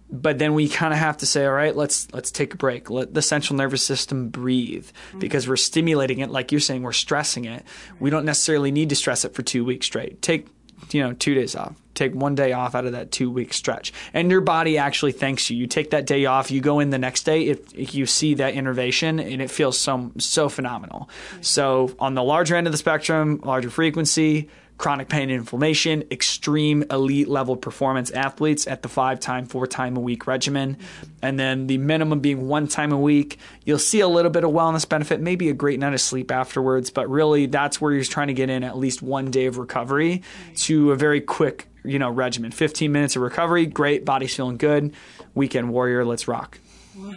C: but then we kind of have to say all right let's let's take a break. Let the central nervous system breathe mm-hmm. because we're stimulating it. Like you're saying we're stressing it. We don't necessarily need to stress it for 2 weeks straight. Take you know 2 days off. Take one day off out of that 2 week stretch. And your body actually thanks you. You take that day off you go in the next day if, if you see that innervation and it feels so so phenomenal. Mm-hmm. so on the larger end of the spectrum larger frequency chronic pain and inflammation, extreme elite level performance athletes at the five time, four time a week regimen. And then the minimum being one time a week. You'll see a little bit of wellness benefit, maybe a great night of sleep afterwards, but really that's where you're trying to get in at least one day of recovery to a very quick, you know, regimen. 15 minutes of recovery, great, body's feeling good. Weekend warrior, let's rock.
B: Wow.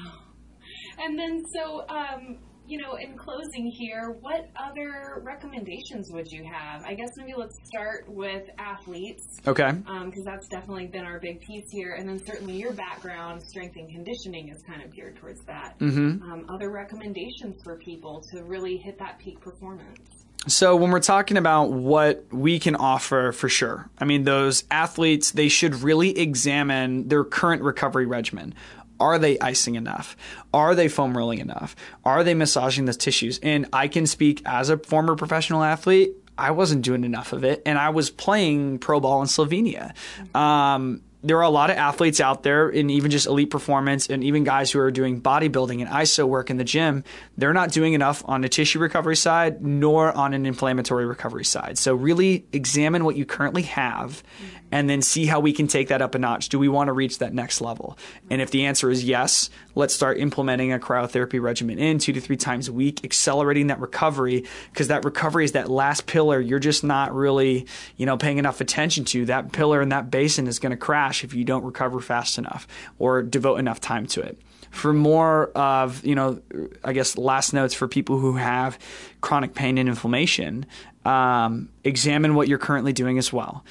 B: And then so um you know, in closing here, what other recommendations would you have? I guess maybe let's start with athletes.
C: Okay.
B: Because um, that's definitely been our big piece here. And then certainly your background, strength and conditioning, is kind of geared towards that. Mm-hmm. Um, other recommendations for people to really hit that peak performance?
C: So when we're talking about what we can offer for sure, I mean those athletes they should really examine their current recovery regimen. Are they icing enough? Are they foam rolling enough? Are they massaging the tissues? And I can speak as a former professional athlete. I wasn't doing enough of it, and I was playing pro ball in Slovenia. Um, there are a lot of athletes out there and even just elite performance and even guys who are doing bodybuilding and iso work in the gym they're not doing enough on the tissue recovery side nor on an inflammatory recovery side. So really examine what you currently have and then see how we can take that up a notch. Do we want to reach that next level? And if the answer is yes let's start implementing a cryotherapy regimen in two to three times a week accelerating that recovery because that recovery is that last pillar you're just not really you know paying enough attention to. That pillar and that basin is going to crash if you don't recover fast enough or devote enough time to it. For more of, you know, I guess last notes for people who have chronic pain and inflammation, um, examine what you're currently doing as well.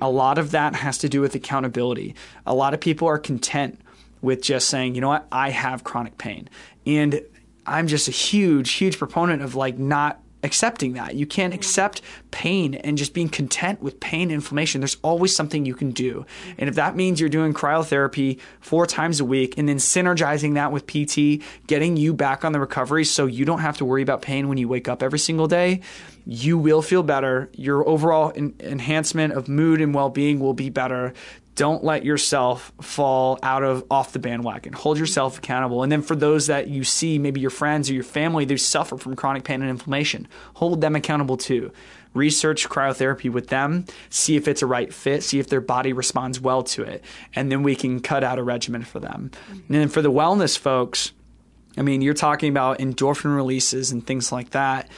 C: A lot of that has to do with accountability. A lot of people are content with just saying, you know what, I have chronic pain. And I'm just a huge, huge proponent of like not accepting that. You can't mm. accept pain and just being content with pain and inflammation. There's always something you can do. Mm. And if that means you're doing cryotherapy four times a week and then synergizing that with PT, getting you back on the recovery so you don't have to worry about pain when you wake up every single day, you will feel better. Your overall enhancement of mood and well being will be better don't let yourself fall out of off the bandwagon. Hold yourself accountable. And then for those that you see, maybe your friends or your family, they suffer from chronic pain and inflammation, hold them accountable too. Research cryotherapy with them, see if it's a right fit, see if their body responds well to it, and then we can cut out a regimen for them. And then for the wellness folks, I mean, you're talking about endorphin releases and things like that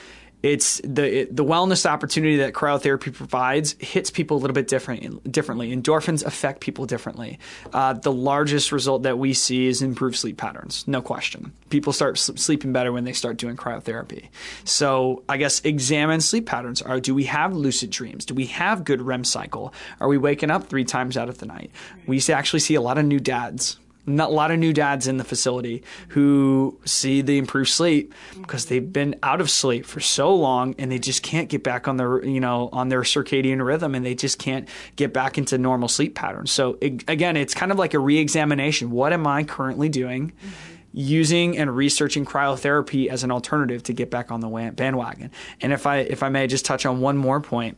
C: it's the it, the wellness opportunity that cryotherapy provides hits people a little bit different differently. Endorphins affect people differently. Uh, the largest result that we see is improved sleep patterns, no question. People start sleeping better when they start doing cryotherapy. So I guess examine sleep patterns. Are do we have lucid dreams? Do we have good REM cycle? Are we waking up three times out of the night? We actually see a lot of new dads a lot of new dads in the facility who see the improved sleep because they've been out of sleep for so long and they just can't get back on their you know on their circadian rhythm and they just can't get back into normal sleep patterns. So it, again, it's kind of like a re-examination. What am I currently doing? Mm-hmm. Using and researching cryotherapy as an alternative to get back on the bandwagon. And if I if I may just touch on one more point,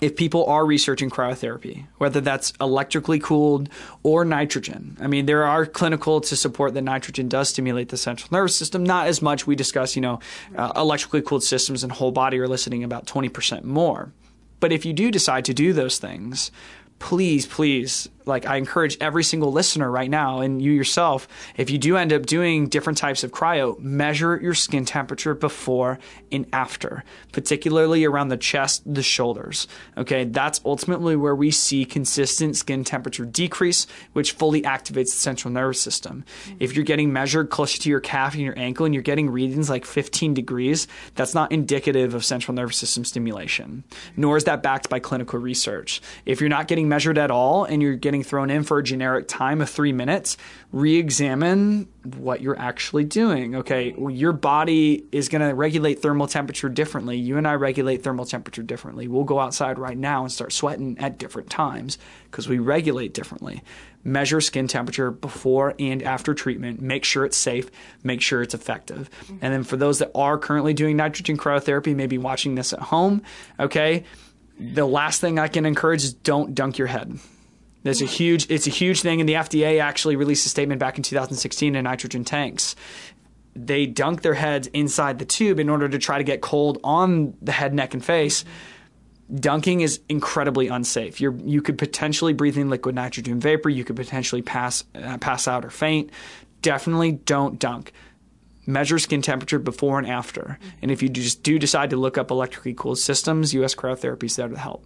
C: if people are researching cryotherapy, whether that's electrically cooled or nitrogen. I mean, there are clinical to support that nitrogen does stimulate the central nervous system. Not as much. We discuss, you know, uh, electrically cooled systems and whole body are about 20% more. But if you do decide to do those things, please, please like I encourage every single listener right now and you yourself, if you do end up doing different types of cryo, measure your skin temperature before and after, particularly around the chest, the shoulders. Okay, that's ultimately where we see consistent skin temperature decrease, which fully activates the central nervous system. Mm-hmm. If you're getting measured closer to your calf and your ankle and you're getting readings like 15 degrees, that's not indicative of central nervous system stimulation, nor is that backed by clinical research. If you're not getting measured at all and you're getting getting thrown in for a generic time of three minutes, re examine what you're actually doing. Okay, your body is going to regulate thermal temperature differently. You and I regulate thermal temperature differently. We'll go outside right now and start sweating at different times because we regulate differently. Measure skin temperature before and after treatment. Make sure it's safe. Make sure it's effective. And then for those that are currently doing nitrogen cryotherapy, maybe watching this at home, okay, the last thing I can encourage is don't dunk your head. There's a huge, it's a huge thing, and the FDA actually released a statement back in 2016 in nitrogen tanks. They dunk their heads inside the tube in order to try to get cold on the head, neck, and face. Dunking is incredibly unsafe. You're, you could potentially breathe in liquid nitrogen vapor. You could potentially pass uh, pass out or faint. Definitely don't dunk measure skin temperature before and after. And if you just do decide to look up electrically cooled systems, US Cryotherapy is there to help.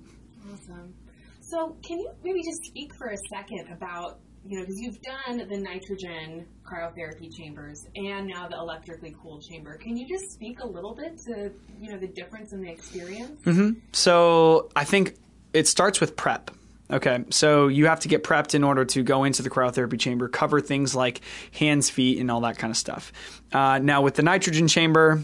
B: So, can you maybe just speak for a second about, you know, because you've done the nitrogen cryotherapy chambers and now the electrically cooled chamber. Can you just speak a little bit to, you know, the difference in the experience?
C: Mm-hmm. So, I think it starts with prep. Okay, so you have to get prepped in order to go into the cryotherapy chamber, cover things like hands, feet, and all that kind of stuff. Uh, now, with the nitrogen chamber,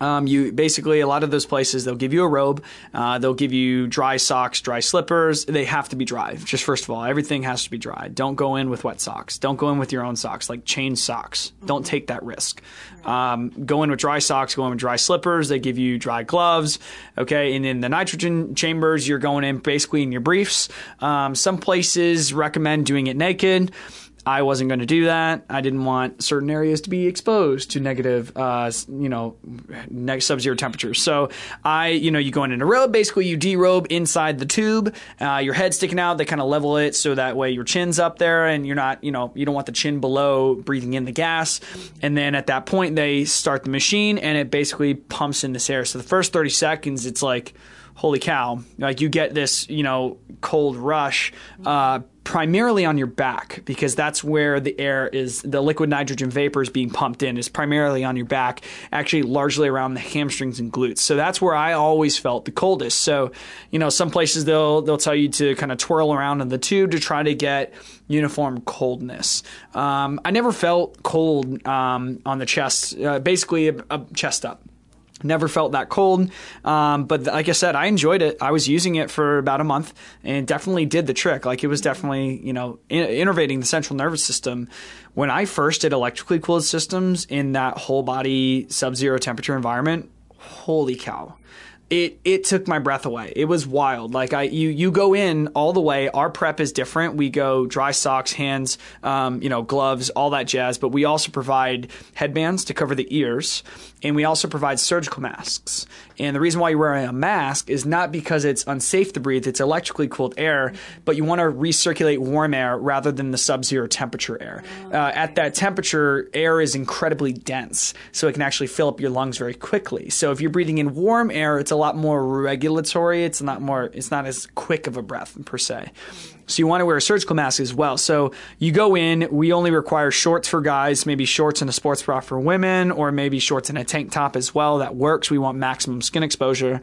C: Um, you basically a lot of those places they'll give you a robe, uh, they'll give you dry socks, dry slippers. They have to be dry. Just first of all, everything has to be dry. Don't go in with wet socks. Don't go in with your own socks, like chain socks. Don't take that risk. Um, go in with dry socks. Go in with dry slippers. They give you dry gloves. Okay, and in the nitrogen chambers, you're going in basically in your briefs. Um, some places recommend doing it naked. I wasn't going to do that. I didn't want certain areas to be exposed to negative, uh, you know, sub-zero temperatures. So I, you know, you go in in a robe. Basically, you derobe inside the tube. Uh, your head sticking out. They kind of level it so that way your chin's up there, and you're not, you know, you don't want the chin below breathing in the gas. And then at that point, they start the machine, and it basically pumps in this air. So the first 30 seconds, it's like holy cow like you get this you know cold rush uh, primarily on your back because that's where the air is the liquid nitrogen vapor is being pumped in is primarily on your back actually largely around the hamstrings and glutes. So that's where i always felt the coldest. So you know some places they'll they'll tell you to kind of twirl around in the tube to try to get uniform coldness. Um, i never felt cold um, on the chest uh, basically a, a chest up Never felt that cold, um, but like I said, I enjoyed it. I was using it for about a month, and definitely did the trick. Like it was definitely, you know, in- innervating the central nervous system. When I first did electrically cooled systems in that whole body sub-zero temperature environment, holy cow! it it took my breath away. It was wild. Like I you you go in all the way. Our prep is different. We go dry socks, hands, um, you know, gloves, all that jazz. But we also provide headbands to cover the ears, and we also provide surgical masks. And the reason why you're wearing a mask is not because it's unsafe to breathe. It's electrically cooled air, but you want to recirculate warm air rather than the sub-zero temperature air. Uh, at that temperature, air is incredibly dense, so it can actually fill up your lungs very quickly. So if you're breathing in warm air, it's a lot more regulatory. It's not more. It's not as quick of a breath per se. So you want to wear a surgical mask as well. So you go in. We only require shorts for guys, maybe shorts and a sports bra for women, or maybe shorts and a tank top as well. That works. We want maximum skin exposure.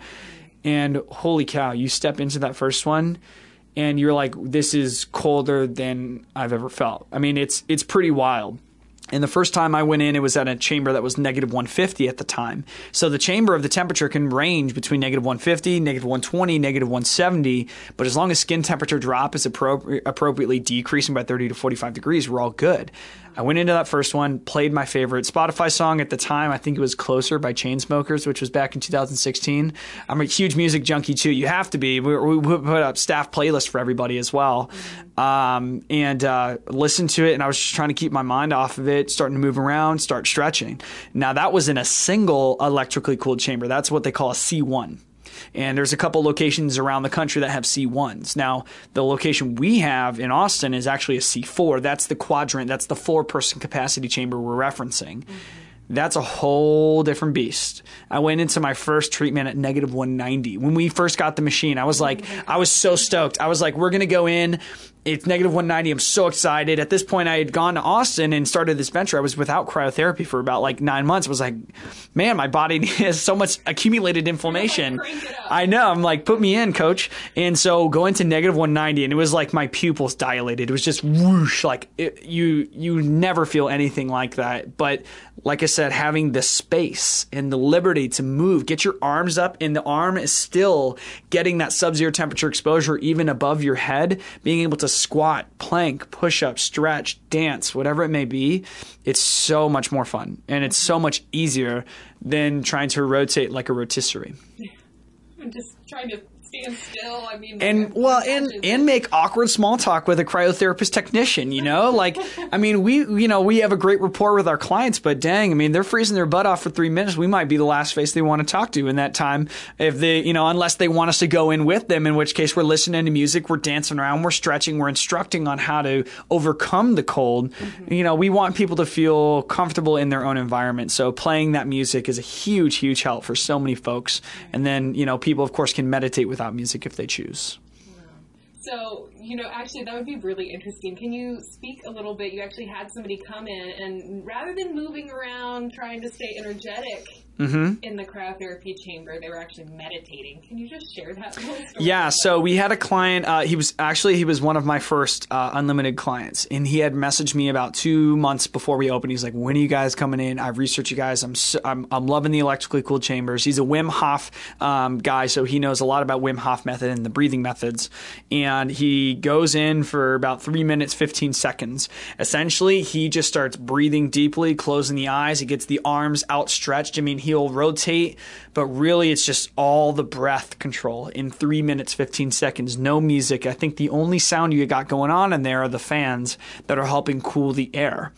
C: And holy cow, you step into that first one and you're like, this is colder than I've ever felt. I mean, it's it's pretty wild. And the first time I went in, it was at a chamber that was negative 150 at the time. So the chamber of the temperature can range between negative 150, negative 120, negative 170. But as long as skin temperature drop is appro- appropriately decreasing by 30 to 45 degrees, we're all good. I went into that first one, played my favorite Spotify song at the time. I think it was Closer by Chainsmokers, which was back in 2016. I'm a huge music junkie too. You have to be. We, we put up staff playlist for everybody as well. Um, and uh, listened to it, and I was just trying to keep my mind off of it, starting to move around, start stretching. Now, that was in a single electrically cooled chamber. That's what they call a C1 and there's a couple locations around the country that have C1s. Now, the location we have in Austin is actually a C4. That's the quadrant. That's the four person capacity chamber we're referencing. Mm-hmm. That's a whole different beast. I went into my first treatment at negative 190. When we first got the machine, I was like, I was so stoked. I was like, we're going to go in it's negative 190. I'm so excited. At this point, I had gone to Austin and started this venture. I was without cryotherapy for about like nine months. I was like, man, my body has so much accumulated inflammation. I know. I'm like, put me in, coach. And so go into negative 190, and it was like my pupils dilated. It was just whoosh. Like it, you, you never feel anything like that. But like I said, having the space and the liberty to move, get your arms up, and the arm is still getting that sub-zero temperature exposure even above your head, being able to squat, plank, push up, stretch, dance, whatever it may be, it's so much more fun and it's so much easier than trying to rotate like a rotisserie.
B: I'm just trying to stand still. I mean,
C: and well, and and make awkward small talk with a cryotherapist technician. You know, like I mean, we you know we have a great rapport with our clients, but dang, I mean, they're freezing their butt off for three minutes. We might be the last face they want to talk to in that time. If they, you know, unless they want us to go in with them, in which case we're listening to music, we're dancing around, we're stretching, we're instructing on how to overcome the cold. Mm-hmm. You know, we want people to feel comfortable in their own environment. So playing that music is a huge, huge help for so many folks. And then you know, people of course can meditate without music if they choose.
B: So, you know, actually, that would be really interesting. Can you speak a little bit? You actually had somebody come in, and rather than moving around trying to stay energetic, mm-hmm. in the cryotherapy chamber. They were actually meditating. Can you just share that?
C: Yeah. So we had a client. Uh, he was actually he was one of my first uh, unlimited clients, and he had messaged me about two months before we opened. He's like, "When are you guys coming in? I've researched you guys. I'm so, I'm, I'm loving the electrically cooled chambers." He's a Wim Hof um, guy, so he knows a lot about Wim Hof method and the breathing methods. And he goes in for about three minutes, fifteen seconds. Essentially, he just starts breathing deeply, closing the eyes. He gets the arms outstretched. I mean, he'll rotate, but really it's just all the breath control in three minutes, 15 seconds, no music. I think the only sound you got going on in there are the fans that are helping cool the air.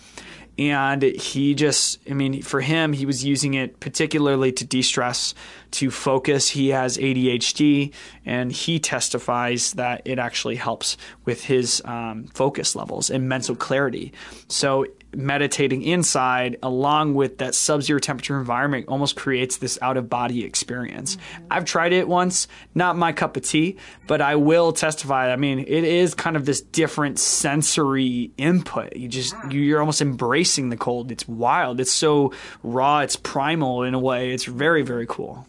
C: And he just i mean for him he was using it particularly to de-stress to focus. He has adhd and he testifies that it actually helps with his um, focus levels and mental clarity. So meditating inside along with that sub-zero temperature environment almost creates this out of body experience. Mm-hmm. I've tried it once, not my cup of tea, but I will testify. I mean, it is kind of this different sensory input. You just you're almost embracing the cold. It's wild. It's so raw, it's primal in a way. It's very very cool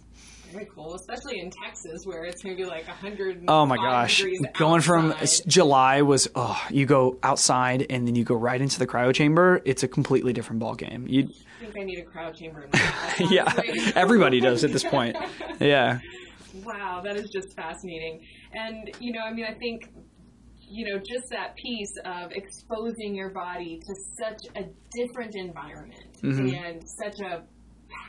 B: cool, especially in Texas where it's maybe like 100.
C: Oh my gosh. Going from July was, oh, you go outside and then you go right into the cryo chamber. It's a completely different ball game. You
B: I think I need a cryo chamber.
C: yeah, everybody does at this point. Yeah.
B: Wow, that is just fascinating. And, you know, I mean, I think you know, just that piece of exposing your body to such a different environment mm-hmm. and such a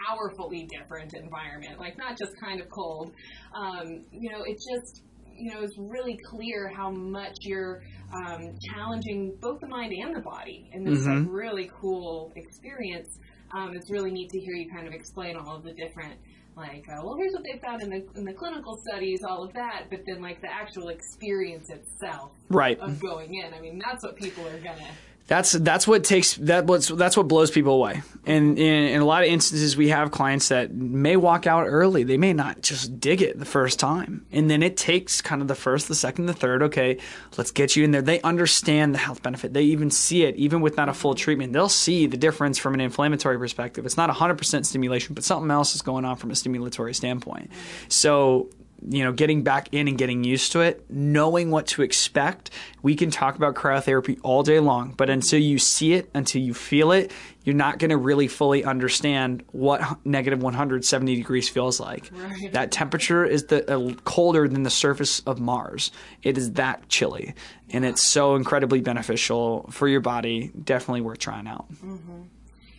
B: powerfully different environment, like not just kind of cold. Um, you know, it just you know it's really clear how much you're um, challenging both the mind and the body in this mm-hmm. like, really cool experience. Um, it's really neat to hear you kind of explain all of the different like, uh, well, here's what they found in the in the clinical studies, all of that, but then like the actual experience itself,
C: right,
B: of going in. I mean, that's what people are gonna
C: that's that's what takes that what's that's what blows people away. And in, in, a lot of instances, we have clients that may walk out early. They may not just dig it the first time, and then it takes kind of the first, the second, the third. Okay, let's get you in there. They understand the health benefit. They even see it, even with not a full treatment. They'll see the difference from an inflammatory perspective. It's not 100% stimulation, but something else is going on from a stimulatory standpoint. So you know, getting back in and getting used to it, knowing what to expect. We can talk about cryotherapy all day long, but until you see it, until you feel it, you're not going to really fully understand what negative 170 degrees feels like. Right. That temperature is the uh, colder than the surface of Mars. It is that chilly, and it's so incredibly beneficial for your body. Definitely worth trying out.
B: Mm-hmm.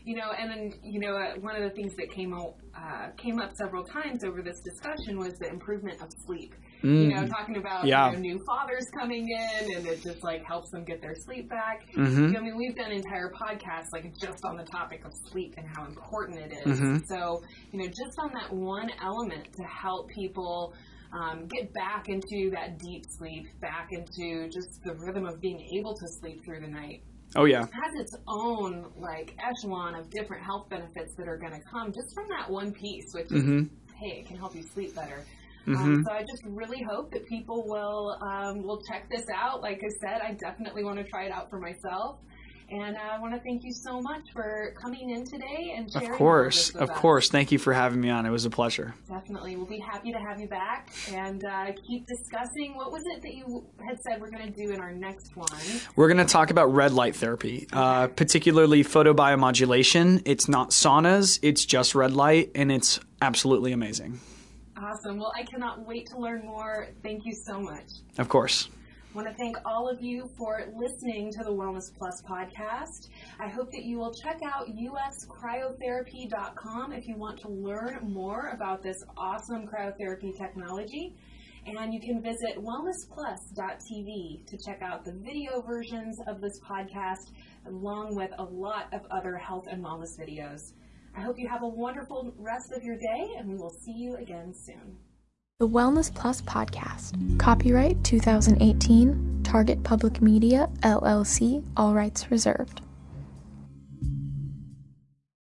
B: You know, and then you know, uh, one of the things that came out, uh, came up several times over this discussion was the improvement of sleep. Mm. You know, talking about yeah. you know, new fathers coming in, and it just like helps them get their sleep back. Mm-hmm. You know, I mean, we've done entire podcasts like just on the topic of sleep and how important it is. Mm-hmm. So, you know, just on that one element to help people. Um, get back into that deep sleep, back into just the rhythm of being able to sleep through the night.
C: Oh yeah.
B: It Has its own like echelon of different health benefits that are going to come just from that one piece, which mm-hmm. is hey, it can help you sleep better. Um, mm-hmm. Um, so I just really hope that people will um, will check this out. Like I said, I definitely want to try it out for myself. And I want to thank you so much for coming in today and sharing.
C: Of course,
B: of
C: us. course. Thank you for having me on. It was a pleasure.
B: Definitely, we'll be happy to have you back and uh, keep discussing. What was it that you had said we're going to do in our next one?
C: We're going to talk about red light therapy, uh, okay. uh, particularly photobiomodulation. It's not saunas; it's just red light, and it's absolutely amazing.
B: Awesome. Well, I cannot wait to learn more. Thank you so much.
C: Of course.
B: I want to thank all of you for listening to the Wellness Plus podcast. I hope that you will check out uscryotherapy.com if you want to learn more about this awesome cryotherapy technology. And you can visit wellnessplus.tv to check out the video versions of this podcast, along with a lot of other health and wellness videos. I hope you have a wonderful rest of your day, and we will see you again soon.
A: The Wellness Plus Podcast. Copyright 2018. Target Public Media, LLC. All rights reserved.